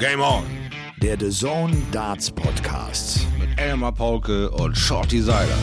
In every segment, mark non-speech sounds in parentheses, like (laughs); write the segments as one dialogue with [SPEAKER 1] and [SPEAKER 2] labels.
[SPEAKER 1] Game On.
[SPEAKER 2] Der The Zone Darts Podcast.
[SPEAKER 1] Mit Elmar Paulke und Shorty Seiler.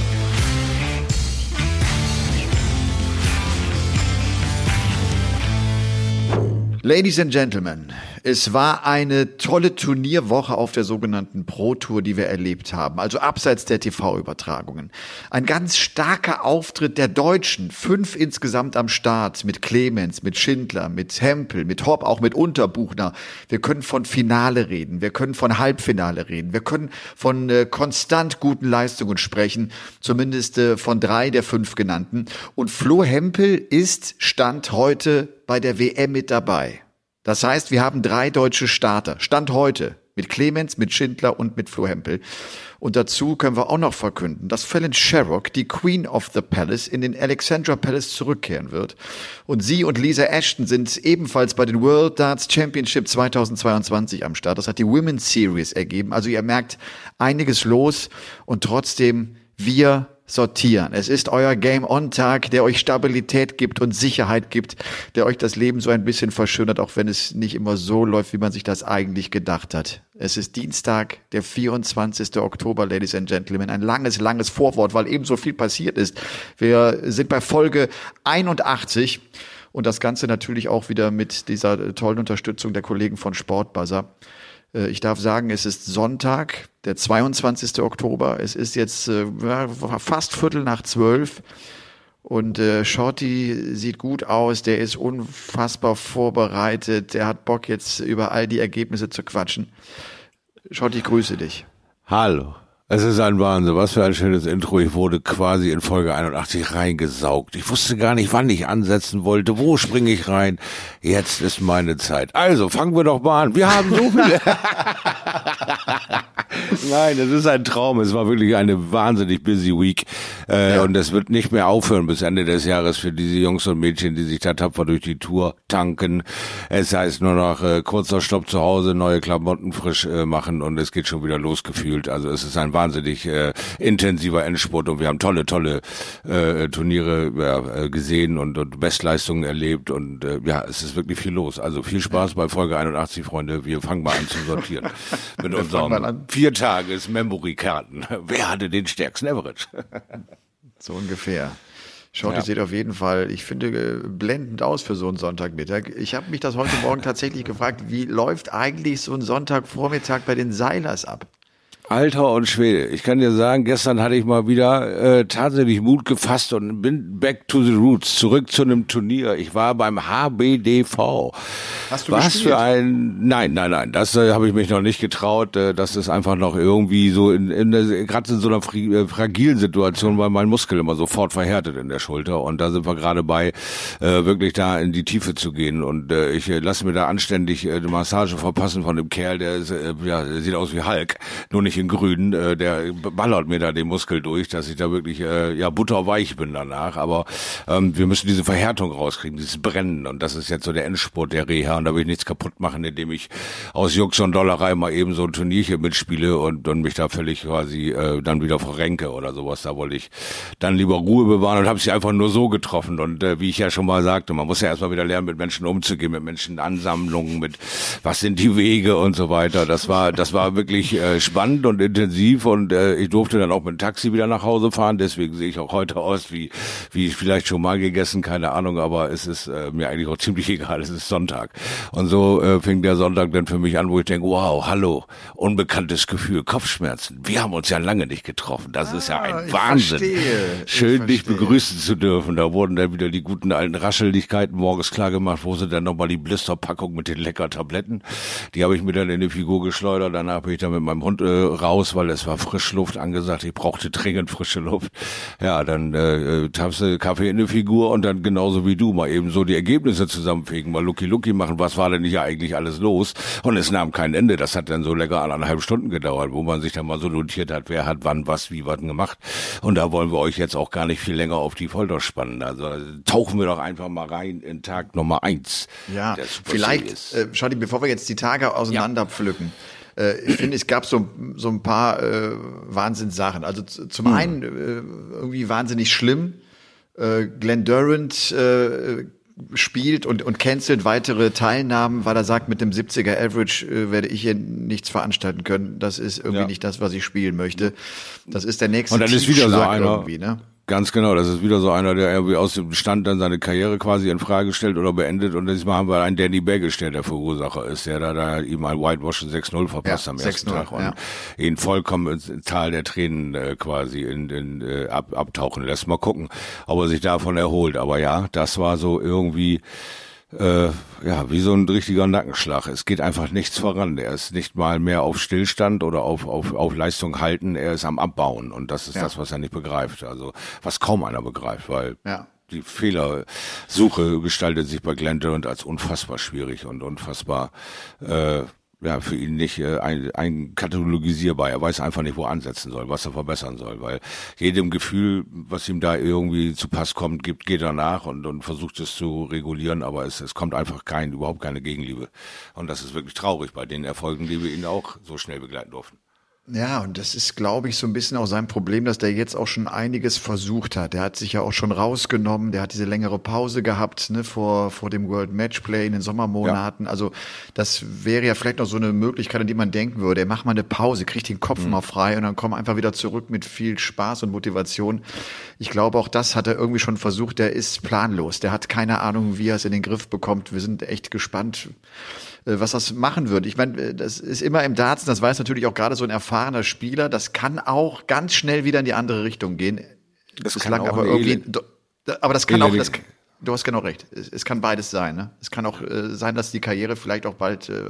[SPEAKER 3] Ladies and Gentlemen, es war eine tolle Turnierwoche auf der sogenannten Pro Tour, die wir erlebt haben, also abseits der TV-Übertragungen. Ein ganz starker Auftritt der Deutschen, fünf insgesamt am Start, mit Clemens, mit Schindler, mit Hempel, mit Hopp, auch mit Unterbuchner. Wir können von Finale reden, wir können von Halbfinale reden, wir können von äh, konstant guten Leistungen sprechen, zumindest äh, von drei der fünf genannten. Und Flo Hempel ist Stand heute bei der WM mit dabei. Das heißt, wir haben drei deutsche Starter. Stand heute. Mit Clemens, mit Schindler und mit Flo Hempel. Und dazu können wir auch noch verkünden, dass Fallon Sherrock, die Queen of the Palace, in den Alexandra Palace zurückkehren wird. Und sie und Lisa Ashton sind ebenfalls bei den World Darts Championship 2022 am Start. Das hat die Women's Series ergeben. Also ihr merkt einiges los und trotzdem wir sortieren. Es ist euer Game-On-Tag, der euch Stabilität gibt und Sicherheit gibt, der euch das Leben so ein bisschen verschönert, auch wenn es nicht immer so läuft, wie man sich das eigentlich gedacht hat. Es ist Dienstag, der 24. Oktober, Ladies and Gentlemen. Ein langes, langes Vorwort, weil eben so viel passiert ist. Wir sind bei Folge 81 und das Ganze natürlich auch wieder mit dieser tollen Unterstützung der Kollegen von Sportbuzzer. Äh, ich darf sagen, es ist Sonntag, der 22. Oktober. Es ist jetzt äh, fast Viertel nach zwölf. Und äh, Shorty sieht gut aus, der ist unfassbar vorbereitet, der hat Bock jetzt über all die Ergebnisse zu quatschen. Shorty, ich grüße dich.
[SPEAKER 1] Hallo. Es ist ein Wahnsinn. Was für ein schönes Intro. Ich wurde quasi in Folge 81 reingesaugt. Ich wusste gar nicht, wann ich ansetzen wollte. Wo springe ich rein? Jetzt ist meine Zeit. Also, fangen wir doch mal an. Wir haben so viele. (laughs) Nein, es ist ein Traum. Es war wirklich eine wahnsinnig busy Week. Äh, ja. Und es wird nicht mehr aufhören bis Ende des Jahres für diese Jungs und Mädchen, die sich da tapfer durch die Tour tanken. Es heißt nur noch äh, kurzer Stopp zu Hause, neue Klamotten frisch äh, machen und es geht schon wieder losgefühlt. Also es ist ein wahnsinnig äh, intensiver Endspurt und wir haben tolle, tolle äh, Turniere ja, äh, gesehen und, und Bestleistungen erlebt und äh, ja, es ist wirklich viel los. Also viel Spaß bei Folge 81, Freunde. Wir fangen mal an zu sortieren (laughs) mit unseren vier Tages Memory-Karten. Wer hatte den stärksten Average? (laughs)
[SPEAKER 3] so ungefähr. Schaut, ja. sieht auf jeden Fall, ich finde, äh, blendend aus für so einen Sonntagmittag. Ich habe mich das heute Morgen tatsächlich gefragt, wie läuft eigentlich so ein Sonntagvormittag bei den Seilers ab?
[SPEAKER 1] Alter und Schwede. Ich kann dir sagen, gestern hatte ich mal wieder äh, tatsächlich Mut gefasst und bin back to the roots, zurück zu einem Turnier. Ich war beim HBDV.
[SPEAKER 3] Hast du
[SPEAKER 1] Was
[SPEAKER 3] gespielt?
[SPEAKER 1] für ein Nein, nein, nein, das äh, habe ich mich noch nicht getraut. Äh, das ist einfach noch irgendwie so in, in gerade in so einer äh, fragilen Situation, weil mein Muskel immer sofort verhärtet in der Schulter und da sind wir gerade bei äh, wirklich da in die Tiefe zu gehen und äh, ich äh, lasse mir da anständig äh, eine Massage verpassen von dem Kerl, der ist, äh, ja, sieht aus wie Hulk, nur nicht in grün, äh, der ballert mir da den Muskel durch, dass ich da wirklich äh, ja butterweich bin danach. Aber ähm, wir müssen diese Verhärtung rauskriegen, dieses Brennen. Und das ist jetzt so der Endspurt der Reha. Und da will ich nichts kaputt machen, indem ich aus Jux und Dollerei mal eben so ein Turnierchen mitspiele und, und mich da völlig quasi äh, dann wieder verrenke oder sowas. Da wollte ich dann lieber Ruhe bewahren und habe sie einfach nur so getroffen. Und äh, wie ich ja schon mal sagte, man muss ja erstmal wieder lernen, mit Menschen umzugehen, mit Menschenansammlungen, mit was sind die Wege und so weiter. Das war, das war wirklich äh, spannend und intensiv und äh, ich durfte dann auch mit dem Taxi wieder nach Hause fahren. Deswegen sehe ich auch heute aus, wie, wie ich vielleicht schon mal gegessen, keine Ahnung, aber es ist äh, mir eigentlich auch ziemlich (laughs) egal. Es ist Sonntag. Und so äh, fing der Sonntag dann für mich an, wo ich denke, wow, hallo, unbekanntes Gefühl, Kopfschmerzen. Wir haben uns ja lange nicht getroffen. Das ah, ist ja ein ah, Wahnsinn.
[SPEAKER 3] Verstehe,
[SPEAKER 1] Schön, dich begrüßen zu dürfen. Da wurden dann wieder die guten alten Rascheligkeiten morgens klar gemacht, wo sind dann nochmal die Blisterpackung mit den lecker Tabletten. Die habe ich mir dann in die Figur geschleudert. Danach bin ich dann mit meinem Hund äh, raus, weil es war Frischluft angesagt. Ich brauchte dringend frische Luft. Ja, dann äh, tappst du Kaffee in die Figur und dann genauso wie du mal eben so die Ergebnisse zusammenfegen, mal Lucky Lucky machen. Was war denn hier eigentlich alles los? Und es nahm kein Ende. Das hat dann so lecker anderthalb Stunden gedauert, wo man sich dann mal so notiert hat, wer hat wann was, wie was gemacht. Und da wollen wir euch jetzt auch gar nicht viel länger auf die Folter spannen. Also tauchen wir doch einfach mal rein in Tag Nummer eins.
[SPEAKER 3] Ja, vielleicht, äh, Schadi, bevor wir jetzt die Tage auseinanderpflücken, ja äh, ich finde, es gab so, so ein paar äh, Wahnsinnssachen. Also zum hm. einen äh, irgendwie wahnsinnig schlimm. Äh, Glenn Durant äh, spielt und, und cancelt weitere Teilnahmen, weil er sagt, mit dem 70er Average äh, werde ich hier nichts veranstalten können. Das ist irgendwie
[SPEAKER 1] Ja.
[SPEAKER 3] nicht das, was ich spielen möchte. Das ist der nächste
[SPEAKER 1] Und dann ist wieder so einer.
[SPEAKER 3] irgendwie, ne?
[SPEAKER 1] Ganz genau, das ist wieder so einer, der irgendwie aus dem Stand dann seine Karriere quasi in Frage stellt oder beendet. Und diesmal haben wir einen Danny Baggish, der der Verursacher ist, der da, da ihm ein Whitewashing 6-0 verpasst
[SPEAKER 3] Ja,
[SPEAKER 1] am ersten
[SPEAKER 3] 6-0,
[SPEAKER 1] Tag und
[SPEAKER 3] ja.
[SPEAKER 1] ihn vollkommen ins Tal der Tränen äh, quasi in, in, äh, ab, abtauchen lässt. Mal gucken, ob er sich davon erholt. Aber ja, das war so irgendwie äh, ja, wie so ein richtiger Nackenschlag. Es geht einfach nichts voran. Er ist nicht mal mehr auf Stillstand oder auf, auf, auf Leistung halten. Er ist am Abbauen. Und das ist
[SPEAKER 3] Ja.
[SPEAKER 1] das, was er nicht begreift. Also, was kaum einer begreift, weil
[SPEAKER 3] Ja.
[SPEAKER 1] die Fehlersuche gestaltet sich bei Glenn Durant als unfassbar schwierig und unfassbar, äh, ja, für ihn nicht äh, ein, ein katalogisierbar. Er weiß einfach nicht, wo er ansetzen soll, was er verbessern soll, weil jedem Gefühl, was ihm da irgendwie zu Pass kommt, gibt, geht er nach und, und versucht es zu regulieren, aber es, es kommt einfach kein, überhaupt keine Gegenliebe. Und das ist wirklich traurig bei den Erfolgen, die wir ihn auch so schnell begleiten durften.
[SPEAKER 3] Ja, und das ist, glaube ich, so ein bisschen auch sein Problem, dass der jetzt auch schon einiges versucht hat. Der hat sich ja auch schon rausgenommen, der hat diese längere Pause gehabt, ne, vor, vor dem World Matchplay in den Sommermonaten. Also, das wäre ja vielleicht noch so eine Möglichkeit, an die man denken würde. Er macht mal eine Pause, kriegt den Kopf mal frei und dann kommt einfach wieder zurück mit viel Spaß und Motivation. Ich glaube, auch das hat er irgendwie schon versucht. Der ist planlos. Der hat keine Ahnung, wie er es in den Griff bekommt. Wir sind echt gespannt, was das machen wird. Ich meine, äh, das ist immer im Darts, das weiß natürlich auch gerade so ein erfahrener Spieler, das kann auch ganz schnell wieder in die andere Richtung gehen.
[SPEAKER 1] Das kann
[SPEAKER 3] Bislang
[SPEAKER 1] auch
[SPEAKER 3] aber irgendwie, aber das kann auch, das, du hast genau recht. Es, es kann beides sein. Ne? Es kann auch äh, sein, dass die Karriere vielleicht auch bald. Äh,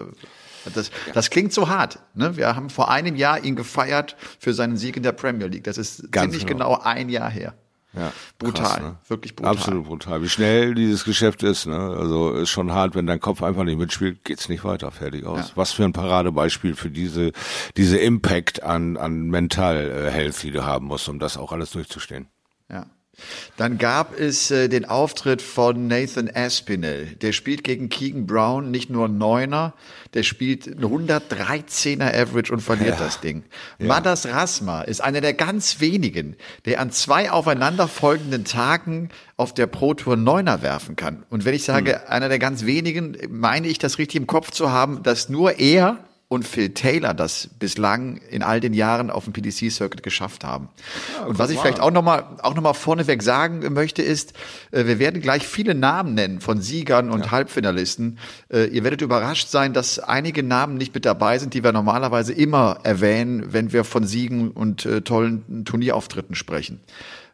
[SPEAKER 3] das, das klingt so hart. Ne? Wir haben vor einem Jahr ihn gefeiert für seinen Sieg in der Premier League. Das ist
[SPEAKER 1] Ganz
[SPEAKER 3] ziemlich
[SPEAKER 1] genau.
[SPEAKER 3] genau ein Jahr her.
[SPEAKER 1] Ja,
[SPEAKER 3] Brutal,
[SPEAKER 1] krass, ne?
[SPEAKER 3] wirklich brutal.
[SPEAKER 1] Absolut brutal. Wie schnell dieses Geschäft ist, ne? Also ist schon hart, wenn dein Kopf einfach nicht mitspielt, geht's nicht weiter, fertig aus.
[SPEAKER 3] Ja.
[SPEAKER 1] Was für ein Paradebeispiel für diese diese Impact an an Mental äh, Health, die du haben musst, um das auch alles durchzustehen.
[SPEAKER 3] Ja. Dann gab es äh, den Auftritt von Nathan Aspinall. Der spielt gegen Keegan Brown nicht nur Neuner, der spielt ein 113er Average und verliert das Ding. Madas Rasma ist einer der ganz wenigen, der an zwei aufeinanderfolgenden Tagen auf der Pro Tour Neuner werfen kann. Und wenn ich sage, einer der ganz wenigen, meine ich das richtig im Kopf zu haben, dass nur er und Phil Taylor das bislang in all den Jahren auf dem PDC-Circuit geschafft haben. und was ich vielleicht auch nochmal auch noch mal vorneweg sagen möchte, ist, äh, wir werden gleich viele Namen nennen von Siegern und Halbfinalisten. Äh, ihr werdet überrascht sein, dass einige Namen nicht mit dabei sind, die wir normalerweise immer erwähnen, wenn wir von Siegen und äh, tollen Turnierauftritten sprechen.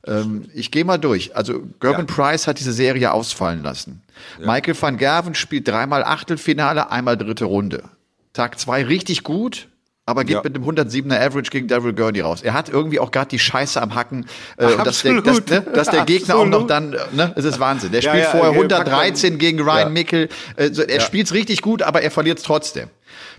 [SPEAKER 3] Ähm, ich gehe mal durch. Also Gerben Price hat diese Serie ausfallen lassen. Michael van Gerven spielt dreimal Achtelfinale, einmal dritte Runde. Tag zwei richtig gut, aber geht
[SPEAKER 1] Ja.
[SPEAKER 3] mit einem 107er Average gegen Daryl Gurney raus. Er hat irgendwie auch gerade die Scheiße am Hacken, äh, und dass, der, dass,
[SPEAKER 1] Absolut.
[SPEAKER 3] ne, dass der Gegner auch noch
[SPEAKER 1] Absolut.
[SPEAKER 3] dann, ne, es ist Wahnsinn. Der
[SPEAKER 1] Ja,
[SPEAKER 3] spielt
[SPEAKER 1] ja,
[SPEAKER 3] vorher
[SPEAKER 1] okay, pack
[SPEAKER 3] 113
[SPEAKER 1] mal-
[SPEAKER 3] gegen Ryan
[SPEAKER 1] Ja.
[SPEAKER 3] Mickel. Äh, so, er spielt's richtig gut, aber er verliert trotzdem.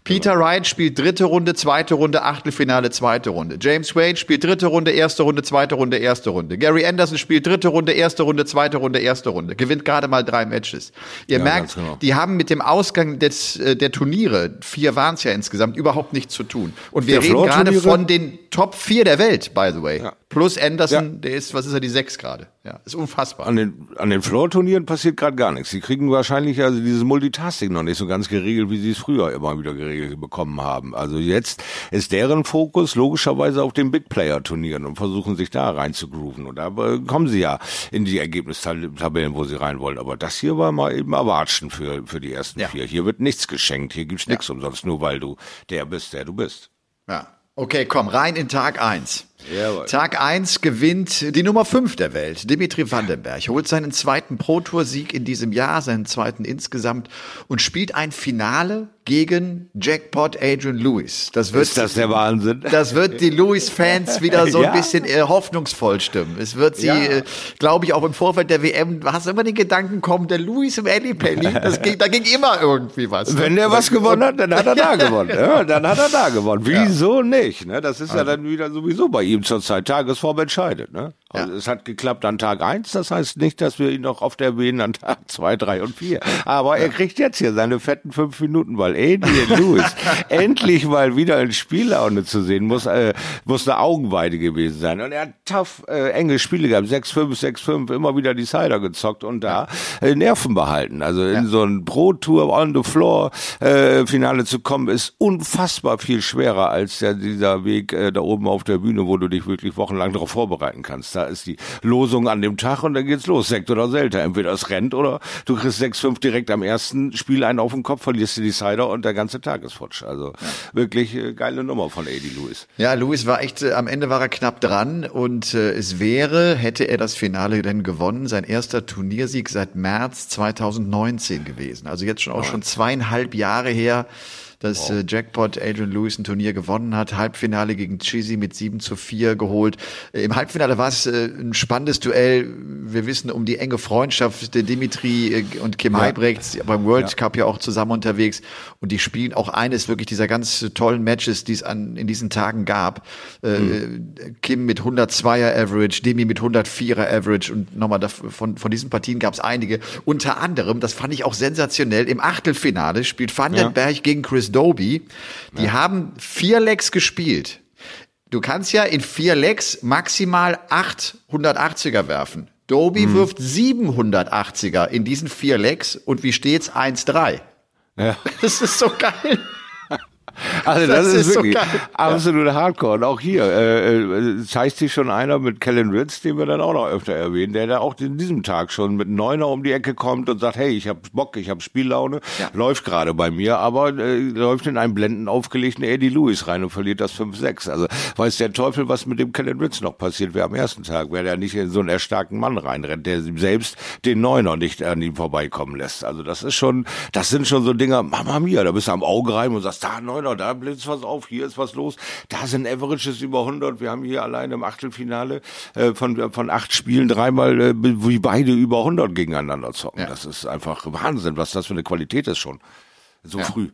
[SPEAKER 3] Peter Wright spielt dritte Runde, zweite Runde, Achtelfinale, zweite Runde. James Wade spielt dritte Runde, erste Runde, zweite Runde, erste Runde. Gary Anderson spielt dritte Runde, erste Runde, zweite Runde, erste Runde. Gewinnt gerade mal drei Matches. Ihr
[SPEAKER 1] Ja,
[SPEAKER 3] merkt,
[SPEAKER 1] genau.
[SPEAKER 3] die haben mit dem Ausgang des, äh, der Turniere, vier waren es ja insgesamt, überhaupt nichts zu tun. Und wir
[SPEAKER 1] Der
[SPEAKER 3] reden gerade von den Top 4 der Welt, by the way.
[SPEAKER 1] Ja.
[SPEAKER 3] Plus Anderson,
[SPEAKER 1] Ja.
[SPEAKER 3] der ist, was ist er, die sechs gerade. Ja, ist unfassbar.
[SPEAKER 1] An den, an den Floor-Turnieren passiert gerade gar nichts. Sie kriegen wahrscheinlich also dieses Multitasking noch nicht so ganz geregelt, wie sie es früher immer wieder geregelt bekommen haben. Also jetzt ist deren Fokus logischerweise auf den Big-Player-Turnieren und versuchen sich da rein zu grooven. Und da kommen sie ja in die Ergebnistabellen, wo sie rein wollen. Aber das hier war mal eben Erwatschen für, für die ersten
[SPEAKER 3] Ja.
[SPEAKER 1] vier. Hier wird nichts geschenkt. Hier gibt's nichts umsonst, nur weil du der bist, der du bist.
[SPEAKER 3] Ja. Okay, komm, rein in Tag 1.
[SPEAKER 1] Jawohl.
[SPEAKER 3] Tag 1 gewinnt die Nummer 5 der Welt, Dimitri Vandenberg, holt seinen zweiten Pro-Tour-Sieg in diesem Jahr, seinen zweiten insgesamt und spielt ein Finale gegen Jackpot Adrian Lewis. Das wird,
[SPEAKER 1] Ist das der Wahnsinn?
[SPEAKER 3] das wird die Lewis-Fans wieder (laughs) so ein
[SPEAKER 1] Ja.
[SPEAKER 3] bisschen äh, hoffnungsvoll stimmen. Es wird sie,
[SPEAKER 1] Ja.
[SPEAKER 3] äh, glaube ich, auch im Vorfeld der WM, du hast immer den Gedanken kommen, der Lewis im Alley Pally, das ging, da ging immer irgendwie was.
[SPEAKER 1] Wenn der was gewonnen hat, dann hat er da (laughs) gewonnen. Ja, dann hat er da gewonnen. Wieso nicht? Ne? Das ist ja dann wieder sowieso bei ihm zurzeit Tagesform entscheidet. Ne? Ja. Es hat geklappt an Tag eins. Das heißt nicht, dass wir ihn noch auf der erwähnen an Tag zwei, drei und vier. Aber ja. er kriegt jetzt hier seine fetten fünf Minuten, weil Adrian Lewis (laughs) endlich mal wieder in Spiellaune zu sehen muss, äh, muss eine Augenweide gewesen sein. Und er hat tough, äh, enge Spiele gehabt. 6-5, 6-5, immer wieder die Cider gezockt und da äh, Nerven behalten. Also in so ein Pro-Tour on the Floor äh, Finale zu kommen, ist unfassbar viel schwerer als der, dieser Weg äh, da oben auf der Bühne, wo du dich wirklich wochenlang darauf vorbereiten kannst. Da ist die Losung an dem Tag und dann geht's los. Sekt oder Selter. Entweder es rennt oder du kriegst 6-5 direkt am ersten Spiel einen auf den Kopf, verlierst du die Cider und der ganze Tag ist futsch. Also ja. wirklich äh, geile Nummer von Eddie Lewis.
[SPEAKER 3] Ja, Lewis war echt, äh, am Ende war er knapp dran und äh, es wäre, hätte er das Finale denn gewonnen, sein erster Turniersieg seit März 2019 gewesen. Also jetzt schon auch schon zweieinhalb Jahre her dass wow. äh, Jackpot Adrian Lewis ein Turnier gewonnen hat. Halbfinale gegen Chizzy mit 7 zu 4 geholt. Äh, Im Halbfinale war es äh, ein spannendes Duell. Wir wissen um die enge Freundschaft der Dimitri äh, und Kim ja. Heibrechts beim World ja. Cup ja auch zusammen unterwegs. Und die spielen auch eines wirklich dieser ganz tollen Matches, die es an, in diesen Tagen gab. Äh, mhm. Kim mit 102er Average, Demi mit 104er Average und nochmal von, von diesen Partien gab es einige. Unter anderem, das fand ich auch sensationell, im Achtelfinale spielt Van den Berg gegen Chris Doby. Die ja. haben vier Lecks gespielt. Du kannst ja in vier Lecks maximal 880er werfen. Doby mhm. wirft 780er in diesen vier Lecks und wie steht's? 1-3. Ja. (laughs) Das ist so geil.
[SPEAKER 1] Also das, das ist, ist, wirklich so absolut ja. Hardcore. Und auch hier äh, äh, zeigt sich schon einer mit Kellen Ritz, den wir dann auch noch öfter erwähnen, der da auch in diesem Tag schon mit Neuner um die Ecke kommt und sagt, hey, ich hab Bock, ich hab Spiellaune, ja. läuft gerade bei mir, aber äh, läuft in einen blenden aufgelegten Eddie Lewis rein und verliert das 5-6. Also weiß der Teufel, was mit dem Kellen Ritz noch passiert wäre am ersten Tag, wäre der nicht in so einen erstarkten Mann reinrennt, der selbst den Neuner nicht an ihm vorbeikommen lässt. Also das ist schon, das sind schon so Dinger, Mama mia, da bist du am Auge rein und sagst, da Neuner, da blitzt was auf, hier ist was los. Da sind Averages über 100. Wir haben hier alleine im Achtelfinale äh, von, von acht Spielen dreimal, äh, wie beide über 100 gegeneinander zocken. Ja. Das ist einfach Wahnsinn, was das für eine Qualität ist schon. So ja. früh.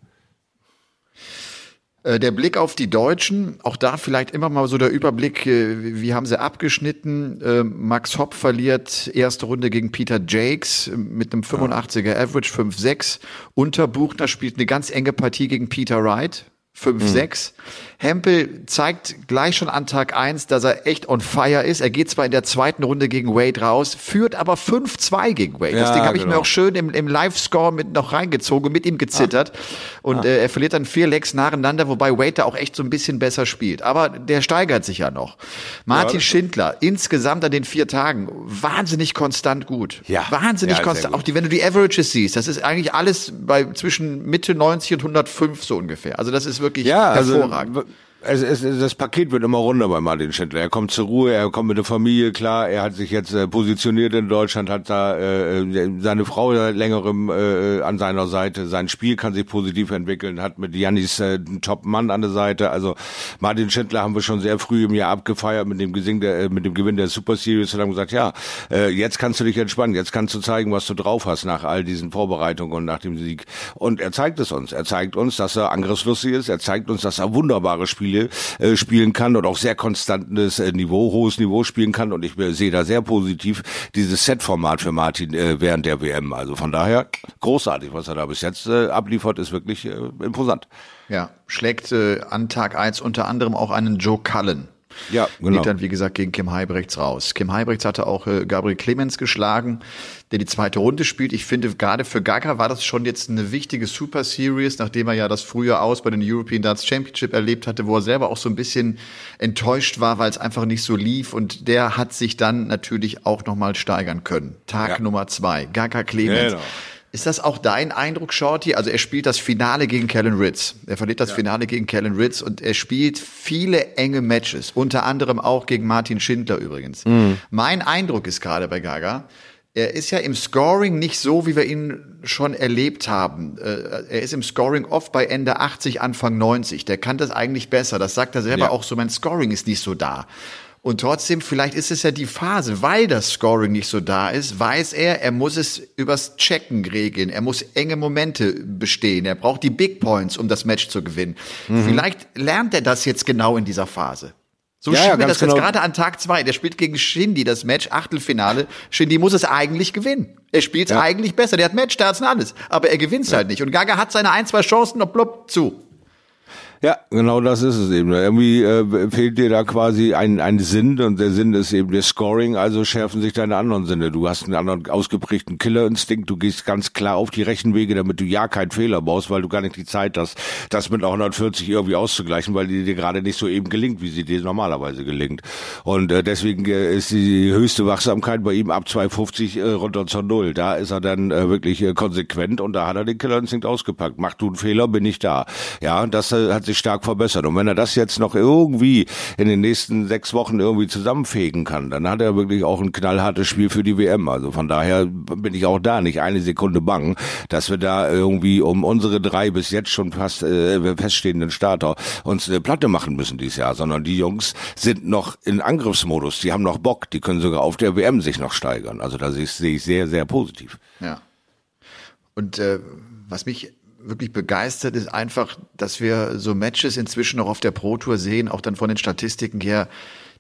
[SPEAKER 3] Äh, der Blick auf die Deutschen, auch da vielleicht immer mal so der Überblick, äh, wie haben sie abgeschnitten? Äh, Max Hopp verliert erste Runde gegen Peter Jakes mit einem 85er Average 5-6. Unterbuchner spielt eine ganz enge Partie gegen Peter Wright. 5-6. Mhm. Hempel zeigt gleich schon an Tag 1, dass er echt on fire ist. Er geht zwar in der zweiten Runde gegen Wade raus, führt aber 5-2 gegen Wade. Ja, das Ding habe ich genau. mir auch schön im, im Live-Score mit noch reingezogen, mit ihm gezittert. Ah. Und ah. Äh, er verliert dann vier Lecks nacheinander, wobei Wade da auch echt so ein bisschen besser spielt. Aber der steigert sich ja noch. Martin ja, Schindler, insgesamt an den vier Tagen, wahnsinnig konstant gut. Ja. Wahnsinnig ja, konstant. Auch die, wenn du die Averages siehst, das ist eigentlich alles bei zwischen Mitte 90 und 105 so ungefähr. Also das ist wirklich ja, also hervorragend. Also,
[SPEAKER 1] es, es, das Paket wird immer runder bei Martin Schindler. Er kommt zur Ruhe, er kommt mit der Familie klar, er hat sich jetzt äh, positioniert in Deutschland, hat da äh, äh seine Frau seit längerem äh, an seiner Seite, sein Spiel kann sich positiv entwickeln, hat mit Janis äh, einen Top-Mann an der Seite. Also Martin Schindler haben wir schon sehr früh im Jahr abgefeiert mit dem, Gesing der, äh, mit dem Gewinn der Super Series und haben gesagt, ja, äh, jetzt kannst du dich entspannen, jetzt kannst du zeigen, was du drauf hast nach all diesen Vorbereitungen und nach dem Sieg. Und er zeigt es uns. Er zeigt uns, dass er angriffslustig ist, er zeigt uns, dass er wunderbare Spiele Spiele äh, spielen kann und auch sehr konstantes äh, Niveau, hohes Niveau spielen kann. Und ich äh, sehe da sehr positiv dieses Set-Format für Martin äh, während der WM. Also von daher großartig, was er da bis jetzt äh, abliefert, ist wirklich äh, imposant.
[SPEAKER 3] Ja, schlägt äh, an Tag eins unter anderem auch einen Joe Cullen. Ja, genau. Geht dann, wie gesagt, gegen Kim Heibrechts raus. Kim Heibrechts hatte auch äh, Gabriel Clemens geschlagen, der die zweite Runde spielt. Ich finde, gerade für Gaga war das schon jetzt eine wichtige Super Series, nachdem er ja das früher aus bei den European Darts Championship erlebt hatte, wo er selber auch so ein bisschen enttäuscht war, weil es einfach nicht so lief. Und der hat sich dann natürlich auch nochmal steigern können. Tag ja. Nummer zwei. Gaga Clemens. Genau. Ist das auch dein Eindruck, Shorty? Also er spielt das Finale gegen Kellen Ritz. Er verliert das ja. Finale gegen Kellen Ritz und er spielt viele enge Matches, unter anderem auch gegen Martin Schindler übrigens. Mhm. Mein Eindruck ist gerade bei Gaga, er ist ja im Scoring nicht so, wie wir ihn schon erlebt haben. Äh, er ist im Scoring oft bei Ende 80, Anfang 90. Der kann das eigentlich besser. Das sagt er selber ja. auch so. Mein Scoring ist nicht so da. Und trotzdem, vielleicht ist es ja die Phase, weil das Scoring nicht so da ist, weiß er, er muss es übers Checken regeln. Er muss enge Momente bestehen. Er braucht die Big Points, um das Match zu gewinnen. Mhm. Vielleicht lernt er das jetzt genau in dieser Phase. So
[SPEAKER 1] Ja,
[SPEAKER 3] schien
[SPEAKER 1] ja,
[SPEAKER 3] mir das jetzt
[SPEAKER 1] genau.
[SPEAKER 3] gerade an Tag zwei. Der spielt gegen Shindy das Match, Achtelfinale. Shindy muss es eigentlich gewinnen. Er spielt
[SPEAKER 1] Ja.
[SPEAKER 3] eigentlich besser. Der hat Matchstarts und alles. Aber er gewinnt halt nicht. Und Gaga hat seine ein, zwei Chancen und plopp zu.
[SPEAKER 1] Ja, genau das ist es eben. Irgendwie äh, fehlt dir da quasi ein, ein Sinn und der Sinn ist eben das Scoring, also schärfen sich deine anderen Sinne. Du hast einen anderen ausgeprägten Killerinstinkt, du gehst ganz klar auf die Rechenwege, damit du ja keinen Fehler baust, weil du gar nicht die Zeit hast, das mit einer 140 irgendwie auszugleichen, weil die dir gerade nicht so eben gelingt, wie sie dir normalerweise gelingt. Und äh, deswegen äh, ist die höchste Wachsamkeit bei ihm ab 250 äh, runter zur Null. Da ist er dann äh, wirklich äh, konsequent und da hat er den Killerinstinkt ausgepackt. Mach du einen Fehler, bin ich da. Ja, das äh, hat sich stark verbessert. Und wenn er das jetzt noch irgendwie in den nächsten sechs Wochen irgendwie zusammenfegen kann, dann hat er wirklich auch ein knallhartes Spiel für die WM. Also von daher bin ich auch da nicht eine Sekunde bang, dass wir da irgendwie um unsere drei bis jetzt schon fast äh, feststehenden Starter uns äh, Platte machen müssen dieses Jahr, sondern die Jungs sind noch in Angriffsmodus, die haben noch Bock, die können sogar auf der WM sich noch steigern. Also da sehe ich, sehe ich sehr, sehr positiv.
[SPEAKER 3] Ja. Und äh, was mich wirklich begeistert, ist einfach, dass wir so Matches inzwischen auch auf der Pro Tour sehen, auch dann von den Statistiken her,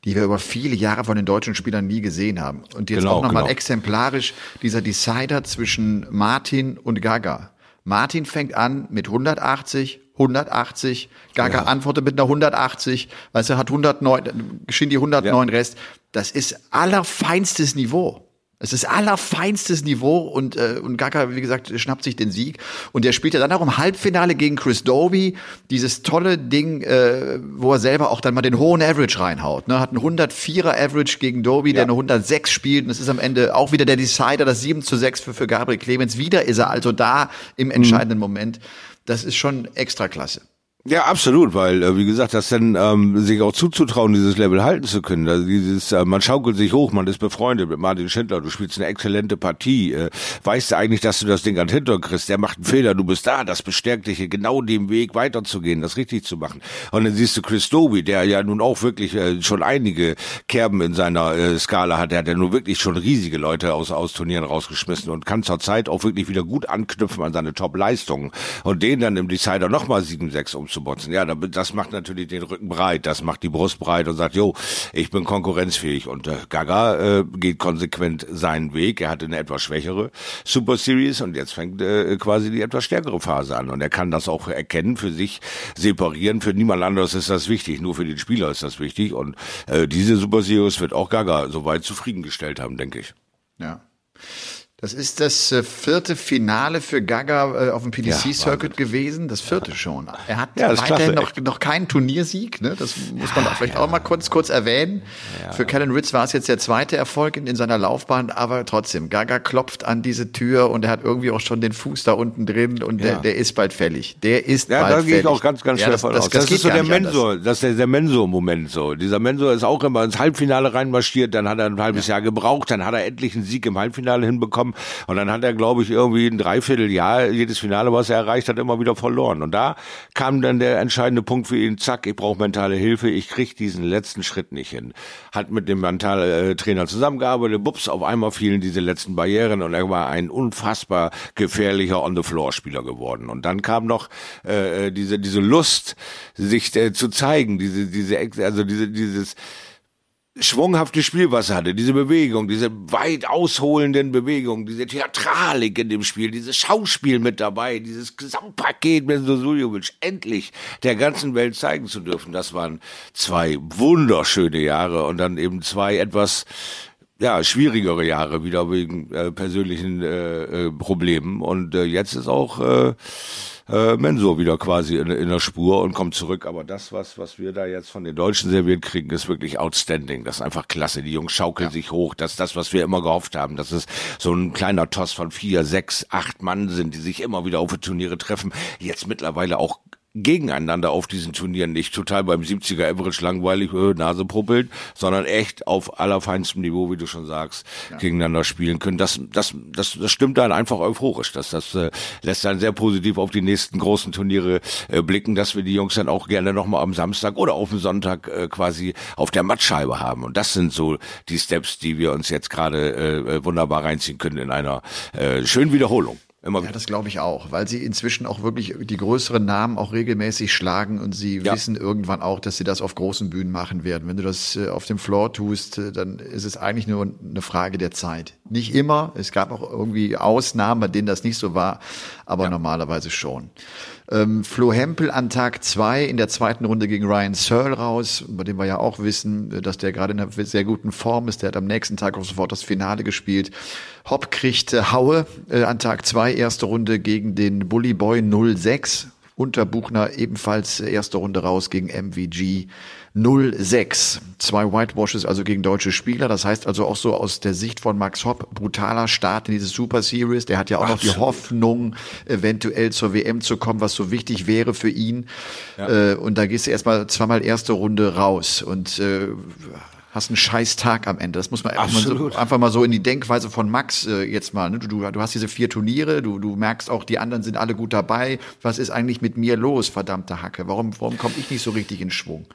[SPEAKER 3] die wir über viele Jahre von den deutschen Spielern nie gesehen haben. Und jetzt
[SPEAKER 1] Genau,
[SPEAKER 3] auch nochmal
[SPEAKER 1] genau.
[SPEAKER 3] exemplarisch dieser Decider zwischen Martin und Gaga. Martin fängt an mit 180, 180, Gaga antwortet mit einer 180, weißt du, hat 109, Shindy 109 Rest. Das ist allerfeinstes Niveau. Es ist allerfeinstes Niveau und, äh, und Gaga, wie gesagt, schnappt sich den Sieg. Und der spielt ja dann auch im Halbfinale gegen Chris Doby. Dieses tolle Ding, äh, wo er selber auch dann mal den hohen Average reinhaut. Ne? Hat einen 104er Average gegen Doby, der eine 106 spielt. Und es ist am Ende auch wieder der Decider, das 7 zu 6 für, für Gabriel Clemens. Wieder ist er also da im entscheidenden Moment. Das ist schon extra klasse.
[SPEAKER 1] Ja, absolut, weil, äh, wie gesagt, das dann ähm, sich auch zuzutrauen, dieses Level halten zu können. Also dieses, äh, man schaukelt sich hoch, man ist befreundet mit Martin Schindler, du spielst eine exzellente Partie, äh, weißt du eigentlich, dass du das Ding an den Hintern kriegst, der macht einen Fehler, du bist da, das bestärkt dich, genau dem Weg weiterzugehen, das richtig zu machen. Und dann siehst du Chris Doby, der ja nun auch wirklich äh, schon einige Kerben in seiner äh, Skala hat, der hat ja nun wirklich schon riesige Leute aus, aus Turnieren rausgeschmissen und kann zur Zeit auch wirklich wieder gut anknüpfen an seine Top-Leistungen. Und den dann im Decider nochmal 7-6 umzubotzen. Ja, da- das macht natürlich den Rücken breit, das macht die Brust breit und sagt, jo, ich bin konkurrenzfähig. Und äh, Gaga äh, geht konsequent seinen Weg. Er hatte eine etwas schwächere Super Series und jetzt fängt äh, quasi die etwas stärkere Phase an. Und er kann das auch erkennen, für sich separieren. Für niemand anderes ist das wichtig, nur für den Spieler ist das wichtig. Und äh, diese Super Series wird auch Gaga soweit zufriedengestellt haben, denke ich.
[SPEAKER 3] Ja. Das ist das äh, vierte Finale für Gaga äh, auf dem
[SPEAKER 1] Ja,
[SPEAKER 3] PDC-Circuit gewesen. Das vierte schon. Er hat
[SPEAKER 1] Ja,
[SPEAKER 3] weiterhin
[SPEAKER 1] klasse,
[SPEAKER 3] noch, noch keinen Turniersieg. Ne? Das muss man auch vielleicht auch mal kurz, kurz erwähnen. Für Callan Ritz war es jetzt der zweite Erfolg in, in seiner Laufbahn, aber trotzdem, Gaga klopft an diese Tür und er hat irgendwie auch schon den Fuß da unten drin und der,
[SPEAKER 1] Ja.
[SPEAKER 3] der ist bald fällig. Der ist
[SPEAKER 1] Ja,
[SPEAKER 3] bald
[SPEAKER 1] da
[SPEAKER 3] fällig.
[SPEAKER 1] gehe ich auch ganz, ganz
[SPEAKER 3] Ja,
[SPEAKER 1] schwer
[SPEAKER 3] das,
[SPEAKER 1] von
[SPEAKER 3] das,
[SPEAKER 1] aus.
[SPEAKER 3] Das,
[SPEAKER 1] Das, ist so der. Mensur, das ist der, der Mensur-Moment so. Dieser Mensur ist auch immer ins Halbfinale reinmarschiert, dann hat er ein halbes Jahr gebraucht, dann hat er endlich einen Sieg im Halbfinale hinbekommen und dann hat er, glaube ich, irgendwie ein Dreivierteljahr jedes Finale, was er erreicht hat, immer wieder verloren. Und da kam dann der entscheidende Punkt für ihn, zack, ich brauche mentale Hilfe, ich krieg diesen letzten Schritt nicht hin. Hat mit dem Mentaltrainer zusammengearbeitet, bups, auf einmal fielen diese letzten Barrieren und er war ein unfassbar gefährlicher On-the-Floor-Spieler geworden. Und dann kam noch äh, diese diese Lust, sich äh, zu zeigen, diese diese also diese dieses schwunghafte Spiel, was er hatte, diese Bewegung, diese weit ausholenden Bewegungen, diese Theatralik in dem Spiel, dieses Schauspiel mit dabei, dieses Gesamtpaket mit Sosuljovic endlich der ganzen Welt zeigen zu dürfen. Das waren zwei wunderschöne Jahre und dann eben zwei etwas ja, schwierigere Jahre wieder wegen äh, persönlichen äh, äh, Problemen. Und äh, jetzt ist auch äh, äh, Mensur wieder quasi in, in der Spur und kommt zurück. Aber das, was, was wir da jetzt von den Deutschen serviert kriegen, ist wirklich outstanding. Das ist einfach klasse. Die Jungs schaukeln sich hoch. Das ist das, was wir immer gehofft haben. Dass es so ein kleiner Toss von vier, sechs, acht Mann sind, die sich immer wieder auf die Turniere treffen. Jetzt mittlerweile auch gegeneinander auf diesen Turnieren nicht total beim 70er Average langweilig, äh, Nase puppelt, sondern echt auf allerfeinstem Niveau, wie du schon sagst, gegeneinander spielen können. Das, das, das, das stimmt dann einfach euphorisch. Das, das äh, lässt dann sehr positiv auf die nächsten großen Turniere äh, blicken, dass wir die Jungs dann auch gerne nochmal am Samstag oder auf dem Sonntag äh, quasi auf der Mattscheibe haben. Und das sind so die Steps, die wir uns jetzt gerade äh, äh, wunderbar reinziehen können in einer äh, schönen Wiederholung.
[SPEAKER 3] Immer ja, das glaube ich auch, weil sie inzwischen auch wirklich die größeren Namen auch regelmäßig schlagen und sie ja. wissen irgendwann auch, dass sie das auf großen Bühnen machen werden. Wenn du das äh, auf dem Floor tust, äh, dann ist es eigentlich nur eine Frage der Zeit. Nicht immer, es gab auch irgendwie Ausnahmen, bei denen das nicht so war, aber ja. normalerweise schon. Ähm, Flo Hempel an Tag zwei in der zweiten Runde gegen Ryan Searle raus, bei dem wir ja auch wissen, äh, dass der gerade in einer sehr guten Form ist. Der hat am nächsten Tag auch sofort das Finale gespielt. Hopp kriegt äh, Haue äh, an Tag zwei erste Runde gegen den Bully Boy 06. Unter Buchner ebenfalls erste Runde raus gegen MVG 06. Zwei Whitewashes also gegen deutsche Spieler. Das heißt also auch so aus der Sicht von Max Hopp, brutaler Start in diese Super Series. Der hat ja auch Absolut. noch die Hoffnung, eventuell zur WM zu kommen, was so wichtig wäre für ihn. Ja. Äh, und da gehst du erstmal zweimal erste Runde raus und äh, hast einen scheiß Tag am Ende. Das muss man einfach mal, so, einfach mal so in die Denkweise von Max äh, jetzt mal. Ne? Du, du, du hast diese vier Turniere, du, du merkst auch, die anderen sind alle gut dabei. Was ist eigentlich mit mir los, verdammte Hacke? Warum, warum komme ich nicht so richtig in Schwung?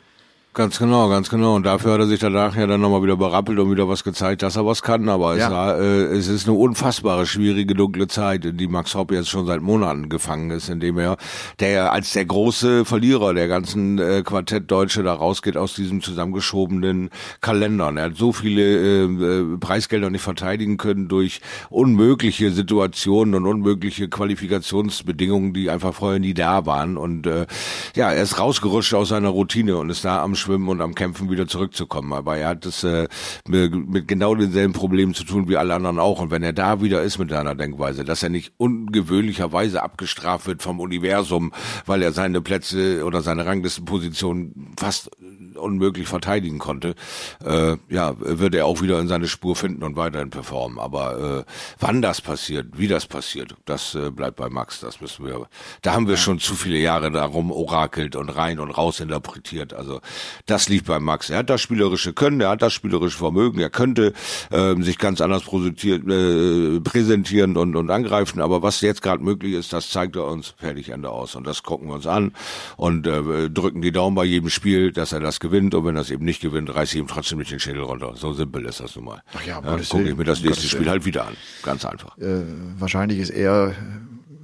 [SPEAKER 1] Ganz genau, ganz genau. Und dafür hat er sich danach ja dann nochmal wieder berappelt und wieder was gezeigt, dass er was kann. Aber ja. es, war, äh, es ist eine unfassbare, schwierige, dunkle Zeit, in die Max Hopp jetzt schon seit Monaten gefangen ist, indem er, der als der große Verlierer der ganzen äh, Quartett Deutsche da rausgeht aus diesem zusammengeschobenen Kalender. Er hat so viele äh, äh, Preisgelder nicht verteidigen können durch unmögliche Situationen und unmögliche Qualifikationsbedingungen, die einfach vorher nie da waren. Und äh, ja, er ist rausgerutscht aus seiner Routine und ist da am Schwimmen und am Kämpfen wieder zurückzukommen. Aber er hat es äh, mit genau denselben Problemen zu tun wie alle anderen auch. Und wenn er da wieder ist mit seiner Denkweise, dass er nicht ungewöhnlicherweise abgestraft wird vom Universum, weil er seine Plätze oder seine Ranglistenposition fast unmöglich verteidigen konnte, äh, ja, wird er auch wieder in seine Spur finden und weiterhin performen. Aber äh, wann das passiert, wie das passiert, das äh, bleibt bei Max. Das müssen wir. Da haben wir schon zu viele Jahre darum orakelt und rein und raus interpretiert. Also das liegt bei Max. Er hat das spielerische Können, er hat das spielerische Vermögen, er könnte äh, sich ganz anders äh, präsentieren und, und angreifen. Aber was jetzt gerade möglich ist, das zeigt er uns fertig Ende aus. Und das gucken wir uns an und äh, drücken die Daumen bei jedem Spiel, dass er das gewinnt und wenn er es eben nicht gewinnt, reiße ich ihm trotzdem nicht den Schädel runter. So simpel ist das nun mal. Ach ja, ja, gucke ich mir das nächste Spiel halt wieder an. Ganz einfach.
[SPEAKER 3] Äh, wahrscheinlich ist er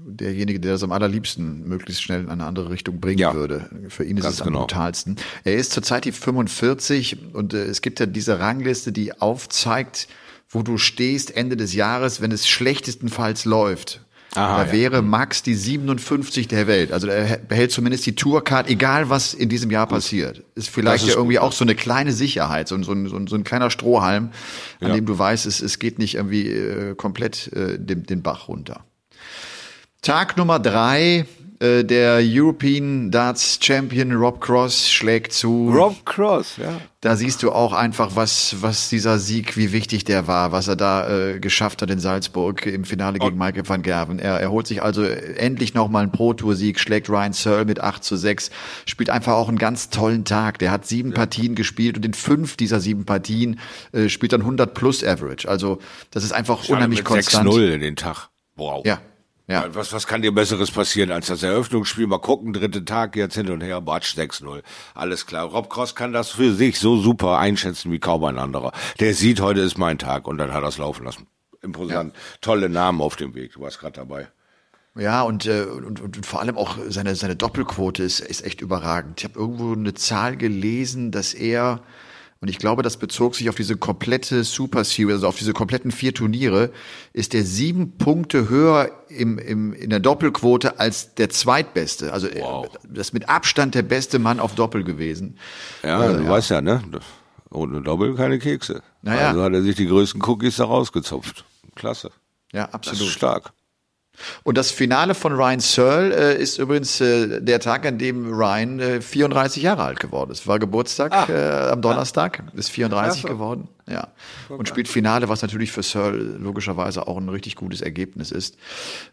[SPEAKER 3] derjenige, der das am allerliebsten möglichst schnell in eine andere Richtung bringen ja, würde. Für ihn ist es am genau. brutalsten. Er ist zurzeit die 45 und äh, es gibt ja diese Rangliste, die aufzeigt, wo du stehst Ende des Jahres, wenn es schlechtestenfalls läuft. Aha, da wäre Max die 57 der Welt. Also er behält zumindest die Tourcard, egal was in diesem Jahr gut. passiert. Ist vielleicht ist ja irgendwie gut. auch so eine kleine Sicherheit, so, so, so, so ein kleiner Strohhalm, an ja. dem du weißt, es, es geht nicht irgendwie äh, komplett äh, den, den Bach runter. Tag Nummer drei äh, der European Darts Champion Rob Cross schlägt zu.
[SPEAKER 1] Rob Cross, ja.
[SPEAKER 3] Da siehst du auch einfach, was, was dieser Sieg, wie wichtig der war, was er da äh, geschafft hat in Salzburg im Finale gegen Michael van Gerven. Er, er holt sich also endlich nochmal einen Pro-Tour-Sieg, schlägt Ryan Searle mit 8 zu 6, spielt einfach auch einen ganz tollen Tag. Der hat sieben ja. Partien gespielt und in fünf dieser sieben Partien äh, spielt dann 100 plus Average. Also das ist einfach Schade unheimlich konstant.
[SPEAKER 1] 6-0 in den Tag.
[SPEAKER 3] Wow. Ja, ja.
[SPEAKER 1] Was, was kann dir Besseres passieren als das Eröffnungsspiel? Mal gucken, dritte Tag jetzt hin und her, Batsch 6-0. Alles klar. Rob Cross kann das für sich so super einschätzen wie kaum ein anderer. Der sieht, heute ist mein Tag und dann hat er es laufen lassen. Imposant. Ja. Tolle Namen auf dem Weg. Du warst gerade dabei.
[SPEAKER 3] Ja, und, äh, und, und vor allem auch seine, seine Doppelquote ist, ist echt überragend. Ich habe irgendwo eine Zahl gelesen, dass er und ich glaube, das bezog sich auf diese komplette Super Series, also auf diese kompletten vier Turniere, ist der sieben Punkte höher im, im, in der Doppelquote als der zweitbeste. Also äh, wow. das ist mit Abstand der beste Mann auf Doppel gewesen.
[SPEAKER 1] Ja, äh, du ja. weißt ja, ne? Ohne Doppel keine Kekse. Naja. Also hat er sich die größten Cookies da rausgezupft. Klasse.
[SPEAKER 3] Ja, absolut. Das ist
[SPEAKER 1] stark.
[SPEAKER 3] Und das Finale von Ryan Searle äh, ist übrigens äh, der Tag, an dem Ryan äh, 34 Jahre alt geworden ist. War Geburtstag ah, äh, am Donnerstag, ist 34 ja, so. geworden. Ja. Und spielt Finale, was natürlich für Searle logischerweise auch ein richtig gutes Ergebnis ist.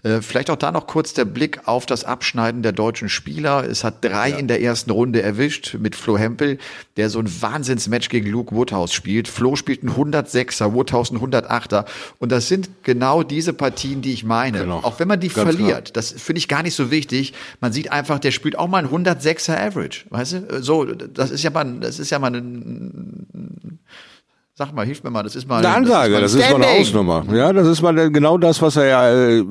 [SPEAKER 3] Äh, vielleicht auch da noch kurz der Blick auf das Abschneiden der deutschen Spieler. Es hat drei ja. in der ersten Runde erwischt mit Flo Hempel, der so ein Wahnsinnsmatch gegen Luke Woodhouse spielt. Flo spielt einen 106er, Woodhouse einen 108er. Und das sind genau diese Partien, die ich meine. Genau. Auch wenn man die Ganz verliert, klar. das finde ich gar nicht so wichtig. Man sieht einfach, der spielt auch mal einen 106er Average. Weißt du? So, das ist ja mal, das ist ja mal ein, Sag mal, hilf mir mal, das ist mal
[SPEAKER 1] eine Ansage, das ist, das ist mal eine Hausnummer. Ja, das ist mal genau das, was er ja äh,